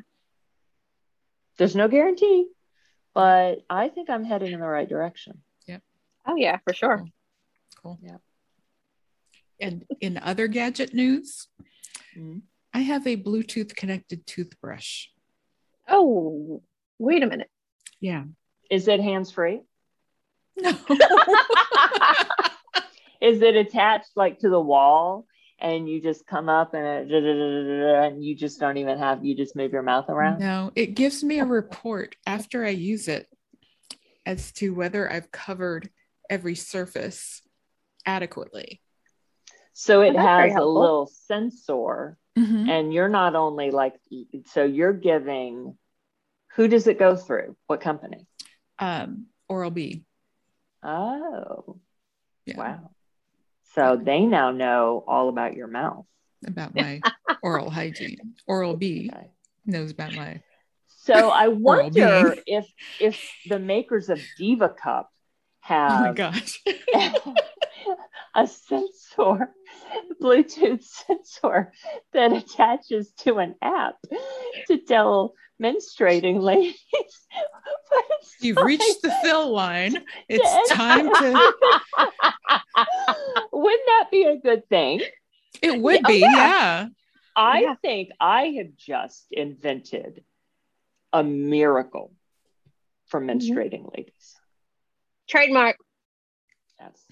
S2: There's no guarantee, but I think I'm heading in the right direction. Yep.
S3: Oh, yeah, for sure.
S1: Cool.
S2: Yep.
S1: And in other gadget news,
S2: Mhm.
S1: I have a Bluetooth connected toothbrush.
S3: Oh, wait a minute.
S1: Yeah.
S2: Is it hands free?
S1: No. <laughs>
S2: Is it attached like to the wall and you just come up and, it, and you just don't even have, you just move your mouth around?
S1: no, it gives me a report after I use it as to whether I've covered every surface adequately.
S2: So it
S3: Oh,
S2: has a little sensor
S1: Mhm.
S2: and you're not only like, so you're giving, who does it go through? What company?
S1: Um, Oral B.
S2: Oh,
S1: Yeah.
S2: wow. So they now know all about your mouth.
S1: About <laughs> my oral hygiene. Oral B
S2: Okay.
S1: knows about my.
S2: So I <laughs> wonder if if the makers of Diva Cup
S1: Oh my
S2: have
S1: gosh. <laughs>
S2: a sensor, Bluetooth sensor that attaches to an app to tell menstruating ladies. <laughs>
S1: You've
S2: like.
S1: reached the fill line. It's
S2: Yes.
S1: time to. <laughs>
S2: Wouldn't that be a good thing?
S1: It would
S2: Yeah,
S1: be,
S2: yeah.
S1: yeah.
S2: I
S3: Yeah.
S2: think I have just invented a miracle for
S3: Mm-hmm.
S2: menstruating ladies.
S3: Trademark.
S2: Yes.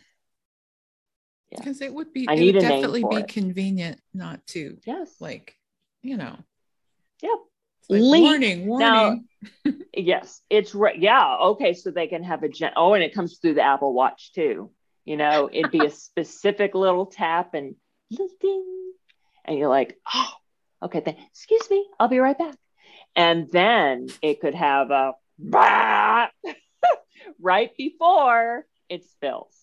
S1: Because it would be.
S2: I
S1: it
S2: need
S1: would
S2: a name
S1: definitely be
S2: it.
S1: convenient not to,
S2: Yes.
S1: like, you know.
S2: Yep.
S1: Like,
S2: Leak.
S1: warning, warning.
S2: Now- <laughs> Yes, it's right. Yeah. Okay. So they can have a gen. Oh, and it comes through the Apple Watch too. You know, it'd be a <laughs> specific little tap and little ding, and you're like, oh, okay. Then excuse me, I'll be right back. And then it could have a bah, <laughs> right before it spills,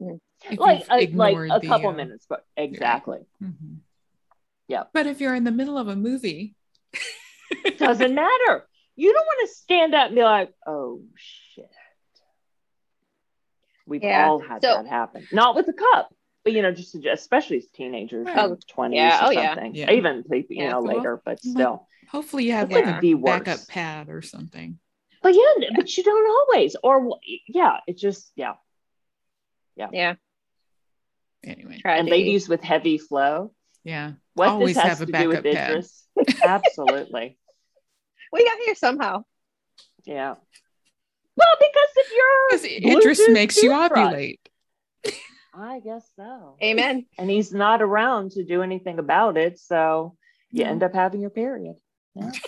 S2: mm-hmm.
S1: if
S2: like a, uh,
S1: like
S2: a
S1: the,
S2: couple
S1: uh,
S2: minutes, but exactly.
S1: Mm-hmm.
S2: Yeah.
S1: But if you're in the middle of a movie, <laughs>
S2: doesn't matter. You don't want to stand up and be like, oh shit. We've
S3: Yeah.
S2: all had
S3: So-
S2: that happen. Not with the cup, but you know, just especially as teenagers,
S1: Oh,
S2: twenties
S3: yeah.
S2: or
S3: Oh, yeah.
S2: something.
S1: Yeah.
S2: Even you
S3: Yeah.
S2: know
S1: Well,
S2: later, but still.
S1: hopefully you have like
S2: could
S1: a backup pad or something.
S2: But yeah, but you don't always. Or yeah, it just yeah.
S3: Yeah. Yeah.
S1: Anyway,
S3: Try
S2: And ladies with heavy flow.
S1: Yeah.
S2: What
S1: Always
S2: this has
S1: have a
S2: to do with
S1: backup pad.
S2: Idris. <laughs> Absolutely.
S3: We got here somehow.
S2: Yeah. Well, because if you're
S1: Idris
S2: Bluetooth
S1: makes you ovulate.
S2: I guess so.
S3: Amen.
S2: and he's not around to do anything about it so you
S1: No.
S2: end up having your period yeah. <laughs>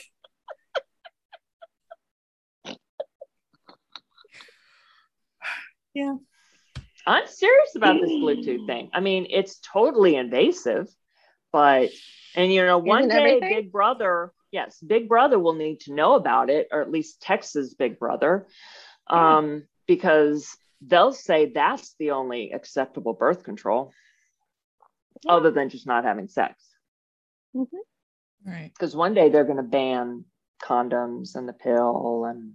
S1: Yeah.
S2: i'm serious about this bluetooth thing i mean it's totally invasive but and you know one
S3: Isn't
S2: day
S3: everything?
S2: big brother yes big brother will need to know about it or at least texas big brother um because they'll say that's the only acceptable birth control
S3: Yeah.
S2: other than just not having sex
S1: Right.
S2: because one day they're going to ban condoms and the pill and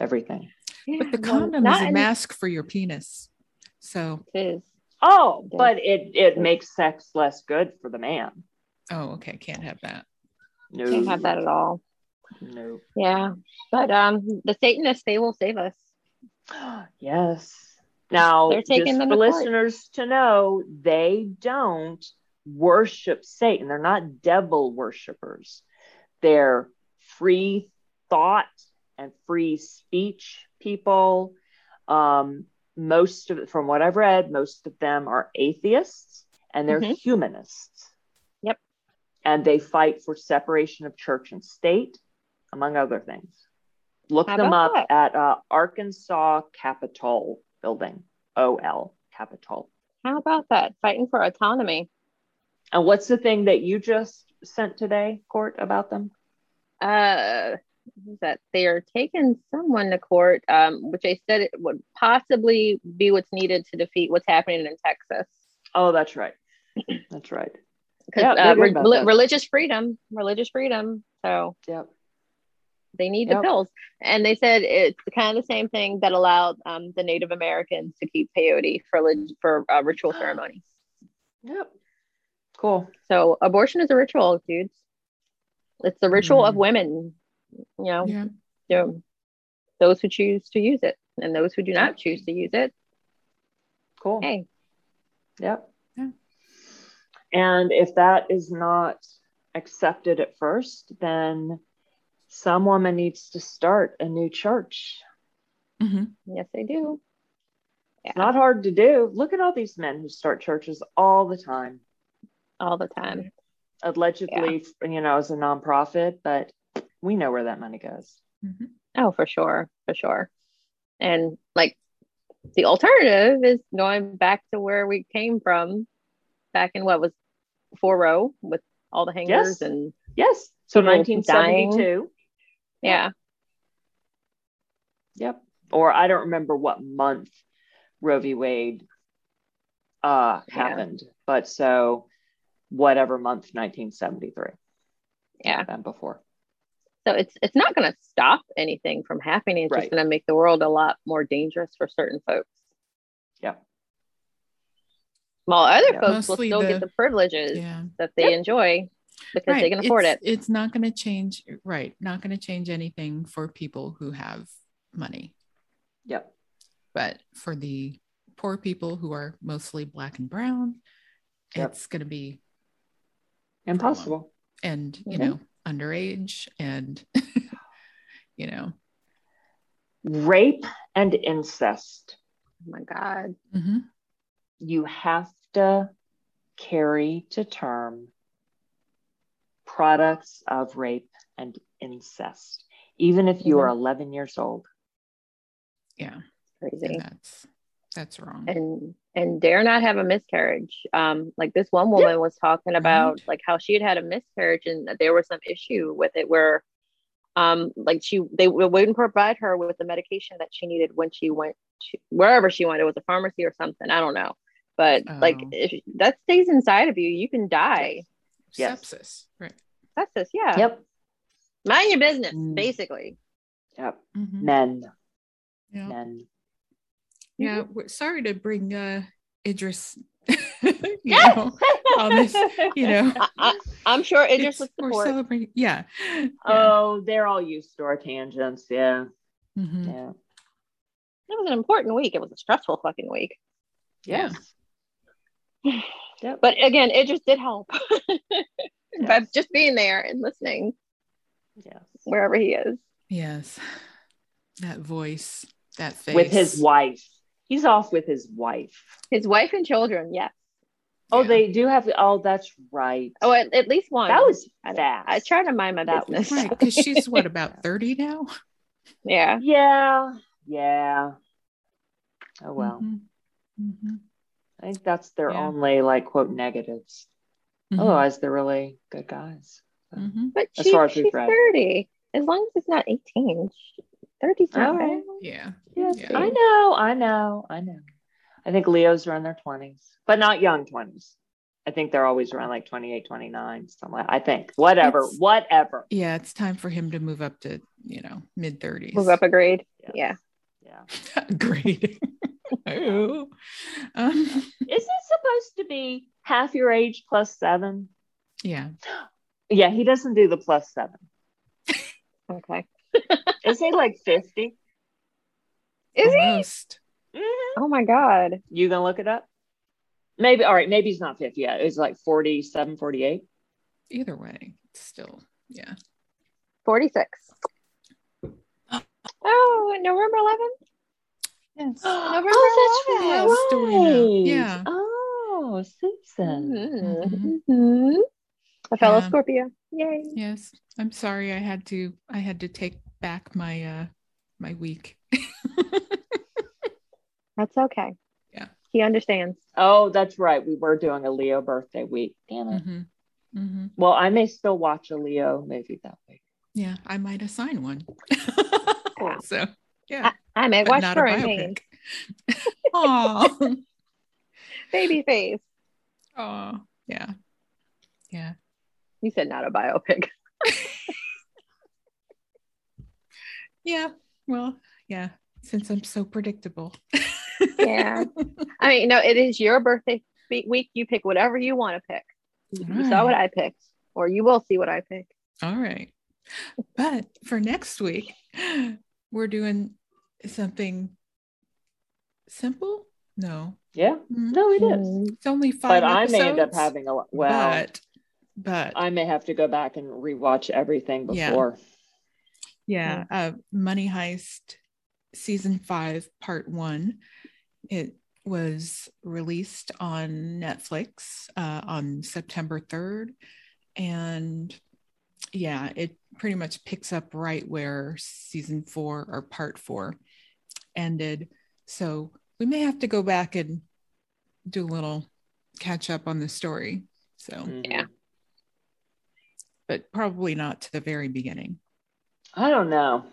S2: everything.
S1: But the condom
S3: not
S1: is a
S3: in-
S1: mask for your penis. So,
S3: It is.
S2: Oh,
S3: Yes.
S2: but it it makes sex less good for the man.
S1: oh, okay. Can't have that.
S2: No,
S3: Can't have that at all.
S2: No.
S3: Yeah. But um the Satanists, they will save us. <gasps>
S2: yes. Now,
S3: They're taking
S2: just
S3: them
S2: for listeners to know, they don't worship Satan. They're not devil worshippers. They're free thought and free speech people. Um, most of from what I've read, most of them are atheists and they're
S3: Mhm.
S2: humanists.
S3: Yep.
S2: And they fight for separation of church and state, among other things. Look
S3: How
S2: them up
S3: that?
S2: at uh, Arkansas Capitol Building, OL Capitol.
S3: How about that? Fighting for autonomy.
S2: And what's the thing that you just sent today, Cort, about them?
S3: uh that they are taking someone to court, um, which they said it would possibly be what's needed to defeat what's happening in Texas.
S2: Oh, that's right. <clears throat> That's right.
S3: Because
S2: Yeah,
S3: uh, re-
S2: did about
S3: reli-
S2: that.
S3: religious freedom, religious freedom. So
S2: Yep.
S3: they need
S2: Yep.
S3: the pills. And they said it's kind of the same thing that allowed um, the Native Americans to keep peyote for for uh, ritual <gasps> ceremonies.
S2: Yep. Cool.
S3: So abortion is a ritual, dudes. It's the ritual of
S1: Mhm.
S3: women. You know,
S1: Yeah.
S3: you know, those who choose to use it and those who do not choose to use it.
S2: Cool.
S3: Hey,
S2: Yep.
S1: Yeah.
S2: And if that is not accepted at first, then some woman needs to start a new church.
S1: hmm
S3: yes, they do. Yeah,
S2: It's not hard to do. Look at all these men who start churches all the time,
S3: all the time.
S2: allegedly, you know, as a nonprofit, but we know where that money goes.
S1: hmm
S3: Oh, for sure, for sure. And like the alternative is going back to where we came from back in what was four Roe with all the hangers
S2: Yes.
S3: and
S2: Yes. So
S3: People
S2: 1972.
S3: yeah.
S2: Yep. Or I don't remember what month Roe v. Wade uh,
S3: Yeah.
S2: happened, but so whatever month 1973.
S3: Yeah.
S2: And before.
S3: So it's it's not going to stop anything from happening. It's
S2: Right.
S3: just going to make the world a lot more dangerous for certain folks.
S2: Yeah.
S3: While other
S2: Yeah.
S3: folks will still
S1: the-
S3: get the privileges
S1: Yeah.
S3: that they enjoy because they can afford
S1: it's,
S3: it.
S1: It's not going to change. Right. Not going to change anything for people who have money.
S2: Yep.
S1: But for the poor people who are mostly black and brown,
S2: Yep.
S1: it's going to be,
S2: Impossible.
S1: and, you
S3: Mhm.
S1: know, underage and, <laughs> you know,
S2: Rape and incest.
S3: Oh my God.
S1: mhm.
S2: You have to carry to term products of rape and incest, even if you are 11 years old.
S1: yeah.
S3: Crazy.
S1: And that's, that's wrong.
S3: and and dare not have a miscarriage. Um, like this one woman was talking about like how she had had a miscarriage and that there was some issue with it where, um, like she they wouldn't provide her with the medication that she needed when she went to wherever she went. It was a pharmacy or something. I don't know, but like
S1: Oh.
S3: if that stays inside of you, you can die.
S2: Yes.
S1: Sepsis. Right.
S3: That's this, yeah.
S2: Yep.
S3: Mind your business,
S2: Mm.
S3: basically.
S2: Yep.
S1: Mhm.
S2: Men.
S1: Yeah.
S2: Men.
S1: Yeah. We're sorry to bring uh, Idris, <laughs> you know, on this, you know, <laughs>
S3: I, I'm sure
S1: idris
S3: would
S1: we're celebrating. Yeah. yeah.
S2: Oh, they're all used to our tangents. Yeah.
S1: Mhm.
S2: Yeah.
S3: It was an important week. It was a stressful fucking week.
S1: Yeah.
S2: Yes. <sighs> Yep.
S3: But again, just did help <laughs> by just being there and listening
S2: Yes.
S3: wherever he is.
S1: Yes. That voice, that face.
S2: With his wife. He's off with his wife.
S3: His wife and children, yes.
S2: Oh,
S1: yeah.
S2: they do have. Oh, that's right.
S3: Oh, at, at least one.
S2: That was fast.
S3: I, I try to mind my
S2: that
S3: business
S1: because she's what <laughs> about thirty now.
S3: Yeah.
S2: Yeah. Yeah. Oh well.
S1: Mm-hmm. Mm-hmm.
S2: I think that's their
S1: yeah.
S2: only like quote negatives.
S1: Mm-hmm.
S2: Otherwise, they're really good guys. So,
S3: but she, as
S2: far as
S3: she's thirty. As long as it's not
S2: eighteen, she,
S3: 37.
S1: Yeah.
S2: Yes.
S1: Yeah.
S2: I know. I know. I know. I think Leos are in their 20s, but not young 20s. I think they're always around like 28, 29, somewhere I think. Whatever.
S1: It's,
S2: whatever.
S1: Yeah. It's time for him to move up to, you know, mid 30s.
S3: Move up a grade. Yeah.
S2: Yeah.
S1: yeah. <laughs> grade. <laughs> um.
S2: Is it supposed to be half your age plus seven?
S1: Yeah.
S2: Yeah. He doesn't do the plus seven. <laughs>
S3: okay.
S2: Is he like 50?
S3: Is he?
S1: Almost.
S3: Oh my God.
S2: You gonna look it up? Maybe, all right, maybe he's not 50 yet. It's like 47, 48.
S1: Either way, still, yeah.
S3: 46. <gasps> Oh, November 11th?
S1: Yes.
S3: November <gasps>
S2: oh, that's
S3: 11th.
S1: Story now.
S2: right.
S1: Yeah.
S2: Oh, Susan.
S3: Mhm. A fellow
S1: Yeah.
S3: Scorpio. Yay.
S1: Yes. I'm sorry I had to I had to take back my uh my week. <laughs>
S3: That's okay.
S1: Yeah.
S3: He understands.
S2: Oh, that's right. We were doing a Leo birthday week. Damn it.
S1: hmm hmm
S2: Well, I may still watch a Leo movie that week.
S1: Yeah, I might assign one.
S3: Yeah. <laughs>
S1: so yeah,
S3: I may
S1: but
S3: watch
S1: not a
S3: growing pains.
S1: biopic. Oh, <laughs>
S3: Baby face.
S1: oh, yeah, yeah.
S3: You said not a biopic. <laughs>
S1: Yeah. Well, yeah. Since I'm so predictable.
S3: Yeah. <laughs> I mean, no, it is your birthday week. You pick whatever you want to pick. You saw what I picked, or you will see what I pick.
S1: All right. But for next week, <gasps> we're doing something simple. No,
S2: Yeah.
S1: Mm,
S2: No, it is.
S3: Mm.
S1: it's only five.
S2: But I may end up having a lot. Well,
S1: but but
S2: I may have to go back and rewatch everything
S1: Yeah.
S2: before.
S1: yeah, uh, Money Heist season five, part one. It was released on Netflix uh, on September 3rd. And yeah, it pretty much picks up right where season four or part four ended. So we may have to go back and do a little catch up on the story. So,
S2: Mhm.
S3: Yeah.
S1: But probably not to the very beginning.
S2: I don't know.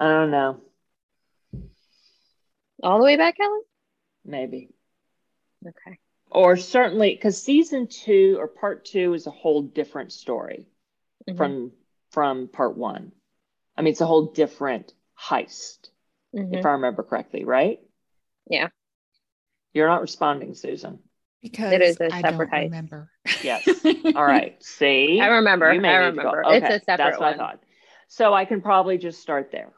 S2: I don't know.
S3: All the way back, Ellen?
S2: Maybe.
S3: Okay.
S2: Or certainly because season two or part two is a whole different story
S3: Mhm.
S2: from from part one. I mean, it's a whole different heist,
S3: Mhm.
S2: if I remember correctly, right?
S3: Yeah.
S2: You're not responding, Susan.
S1: Because
S3: It is a
S1: I
S3: separate
S1: don't remember.
S2: Yes. <laughs> All right. See?
S3: I remember.
S2: You
S3: I
S2: need to go-
S3: remember. It's a
S2: Okay,
S3: separate
S2: That's what I thought. So I can probably just start there.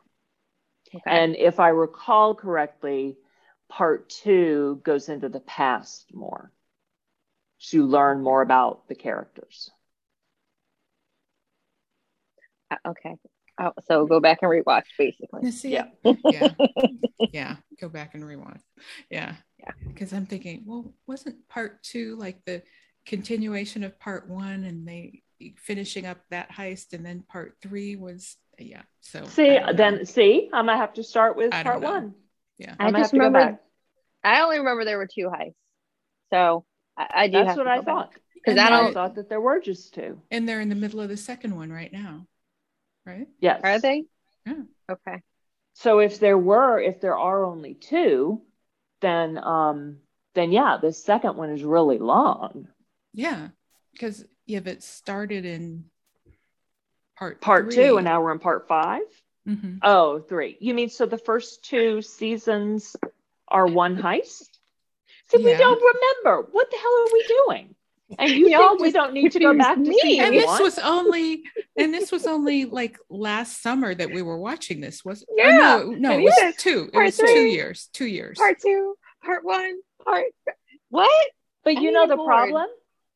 S3: Okay.
S2: And if I recall correctly, part two goes into the past more. to learn more about the characters.
S3: Uh, okay. Oh, so go back and rewatch, basically.
S1: See?
S2: Yeah.
S1: yeah <laughs> yeah go back and rewatch. yeah
S3: Yeah.
S1: because i'm thinking well wasn't part two like the continuation of part one and they finishing up that heist and then part three was yeah so
S2: See,
S1: I don't know.
S2: then see, I'm gonna have to start with part
S1: know.
S2: one.
S1: yeah
S3: I
S2: I'm gonna
S3: just remember. I only remember there were two heists. So I, I do
S2: That's
S3: have
S2: what I
S3: go back.
S2: thought.
S3: 'Cause
S1: And
S3: I
S2: I
S3: don't-
S2: thought that there were just two.
S1: and they're in the middle of the second one right now right
S2: Yes.
S3: Are they?
S1: Yeah.
S3: Okay.
S2: So if there were, if there are only two, then um then yeah, the second one is really long.
S1: yeah because yeah but it started in part
S2: Part
S1: three.
S2: two, and now we're in part five.
S1: Mhm.
S2: Oh, three. You mean so the first two seasons are one heist? See, we don't remember. What the hell are we doing? <laughs> And you
S3: Y'all
S2: we don't need to go back to
S3: confused me.
S2: season
S1: and this
S2: one?
S1: was only and this was only like last summer that we were watching this was
S3: Yeah.
S1: no no
S3: And
S1: it was
S3: you said
S1: two it
S3: part
S1: was two years two years
S3: Part two, part one, part. What?
S2: but
S3: I
S2: you
S3: need
S2: know the
S3: board.
S2: problem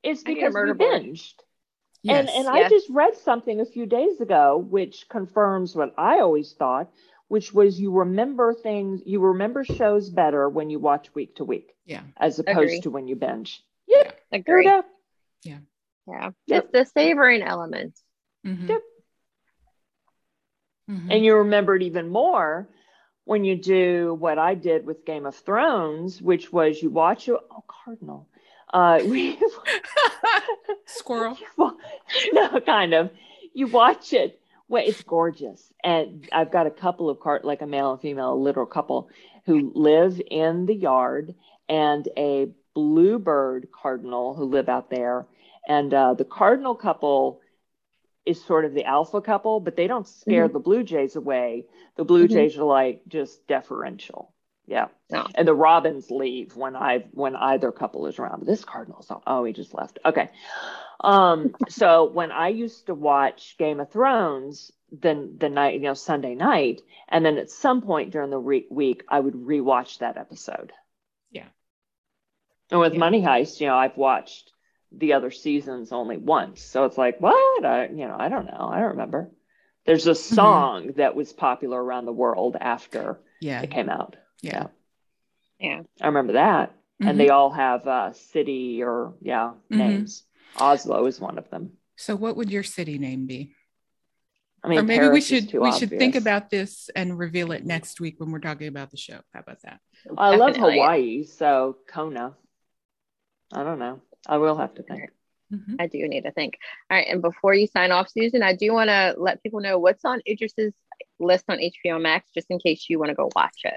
S2: is
S3: I need a
S2: because we
S3: murder
S2: binged.
S1: yes
S2: And and I just read something a few days ago which confirms what I always thought, which was you remember things, you remember shows better when you watch week to week
S1: yeah
S2: as opposed
S3: Agree.
S2: to when you binge. Yep, there
S3: Agree.
S2: we go.
S3: Yeah.
S2: Yep.
S3: It's the savoring element.
S1: Mhm.
S2: Yep.
S1: Mhm.
S2: And you remember it even more when you do what I did with Game of Thrones, which was you watch it. Oh, Cardinal. Uh, <laughs> we, <laughs>
S1: squirrel <laughs>
S2: well, no, kind of. You watch it. Well, it's gorgeous. And I've got a couple of cart, like a male and female, a literal couple who live in the yard and a bluebird cardinal who live out there. And uh, the cardinal couple is sort of the alpha couple, but they don't scare the blue jays away. The blue
S3: Mhm.
S2: jays are like just deferential. Yeah.
S3: No.
S2: And the robins leave when I when either couple is around. But this cardinal's oh, oh he just left. Okay. Um <laughs> so when I used to watch Game of Thrones then the night, you know, Sunday night, and then at some point during the re- week I would rewatch that episode.
S1: Yeah.
S2: And with
S1: Yeah.
S2: Money Heist, you know, I've watched the other seasons only once. So it's like, what? I, you know, I don't know. I don't remember. There's a song that was popular around the world after
S1: yeah
S2: it came out.
S1: yeah
S3: Yeah.
S2: I remember that.
S1: Mhm.
S2: And they all have uh, city or, yeah,
S1: Mhm.
S2: names. Oslo is one of them.
S1: so what would your city name be
S2: I mean,
S1: or maybe we
S2: Paris is
S1: should
S2: too
S1: we should think about this and reveal it next week when we're talking about the show how about that
S2: I love Hawaii, so Kona. I don't know. I will have to think.
S1: Mhm.
S3: I do need to think. All right, and before you sign off, Susan, I do want to let people know what's on Idris's list on HBO Max, just in case you want to go watch it.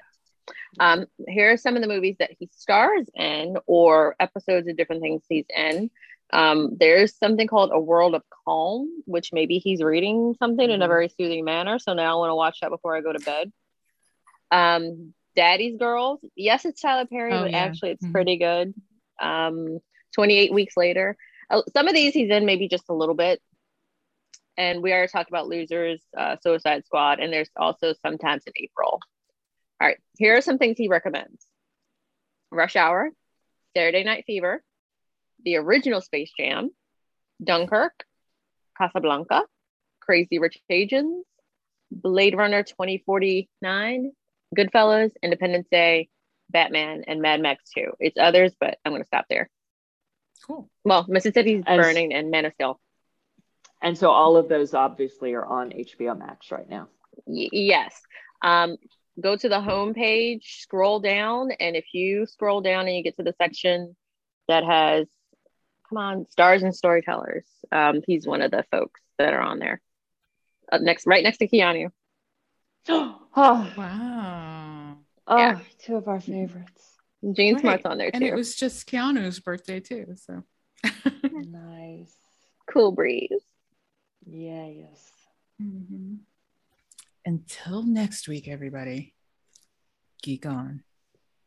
S3: Um, here are some of the movies that he stars in, or episodes of different things he's in. Um, there's something called A World of Calm, which maybe he's reading something in a
S2: Mhm.
S3: very soothing manner. So now I want to watch that before I go to bed. Um, Daddy's Girls. Yes, it's Tyler Perry,
S1: Oh,
S3: but
S1: yeah.
S3: actually it's
S1: Mhm.
S3: pretty good. Um, 28 weeks later. Uh, Some of these he's in maybe just a little bit. And we already talked about Losers, uh, Suicide Squad, and there's also sometimes in April. All right, here are some things he recommends Rush Hour, Saturday Night Fever, the original Space Jam, Dunkirk, Casablanca, Crazy Rich Asians, Blade Runner 2049, Goodfellas, Independence Day, Batman, and Mad Max 2. It's others, but I'm going to stop there.
S1: Cool.
S3: Well, Mississippi's
S2: As-
S3: Burning and Man of Steel.
S2: And so all of those obviously are on HBO Max right now.
S3: Y- yes. Um, go to the home page, scroll down, and if you scroll down and you get to the section that has, come on, stars and storytellers, um, he's one of the folks that are on there. Up next, right next to Keanu. <gasps>
S2: oh,
S1: Wow.
S2: Oh,
S3: Yeah.
S2: two of our favorites.
S3: Jean
S1: Right.
S3: Smart's on there too.
S1: And it was just Keanu's birthday too. So <laughs>
S2: Nice.
S3: cool breeze.
S2: Yeah, yes.
S1: Mhm. until next week, everybody. Geek on.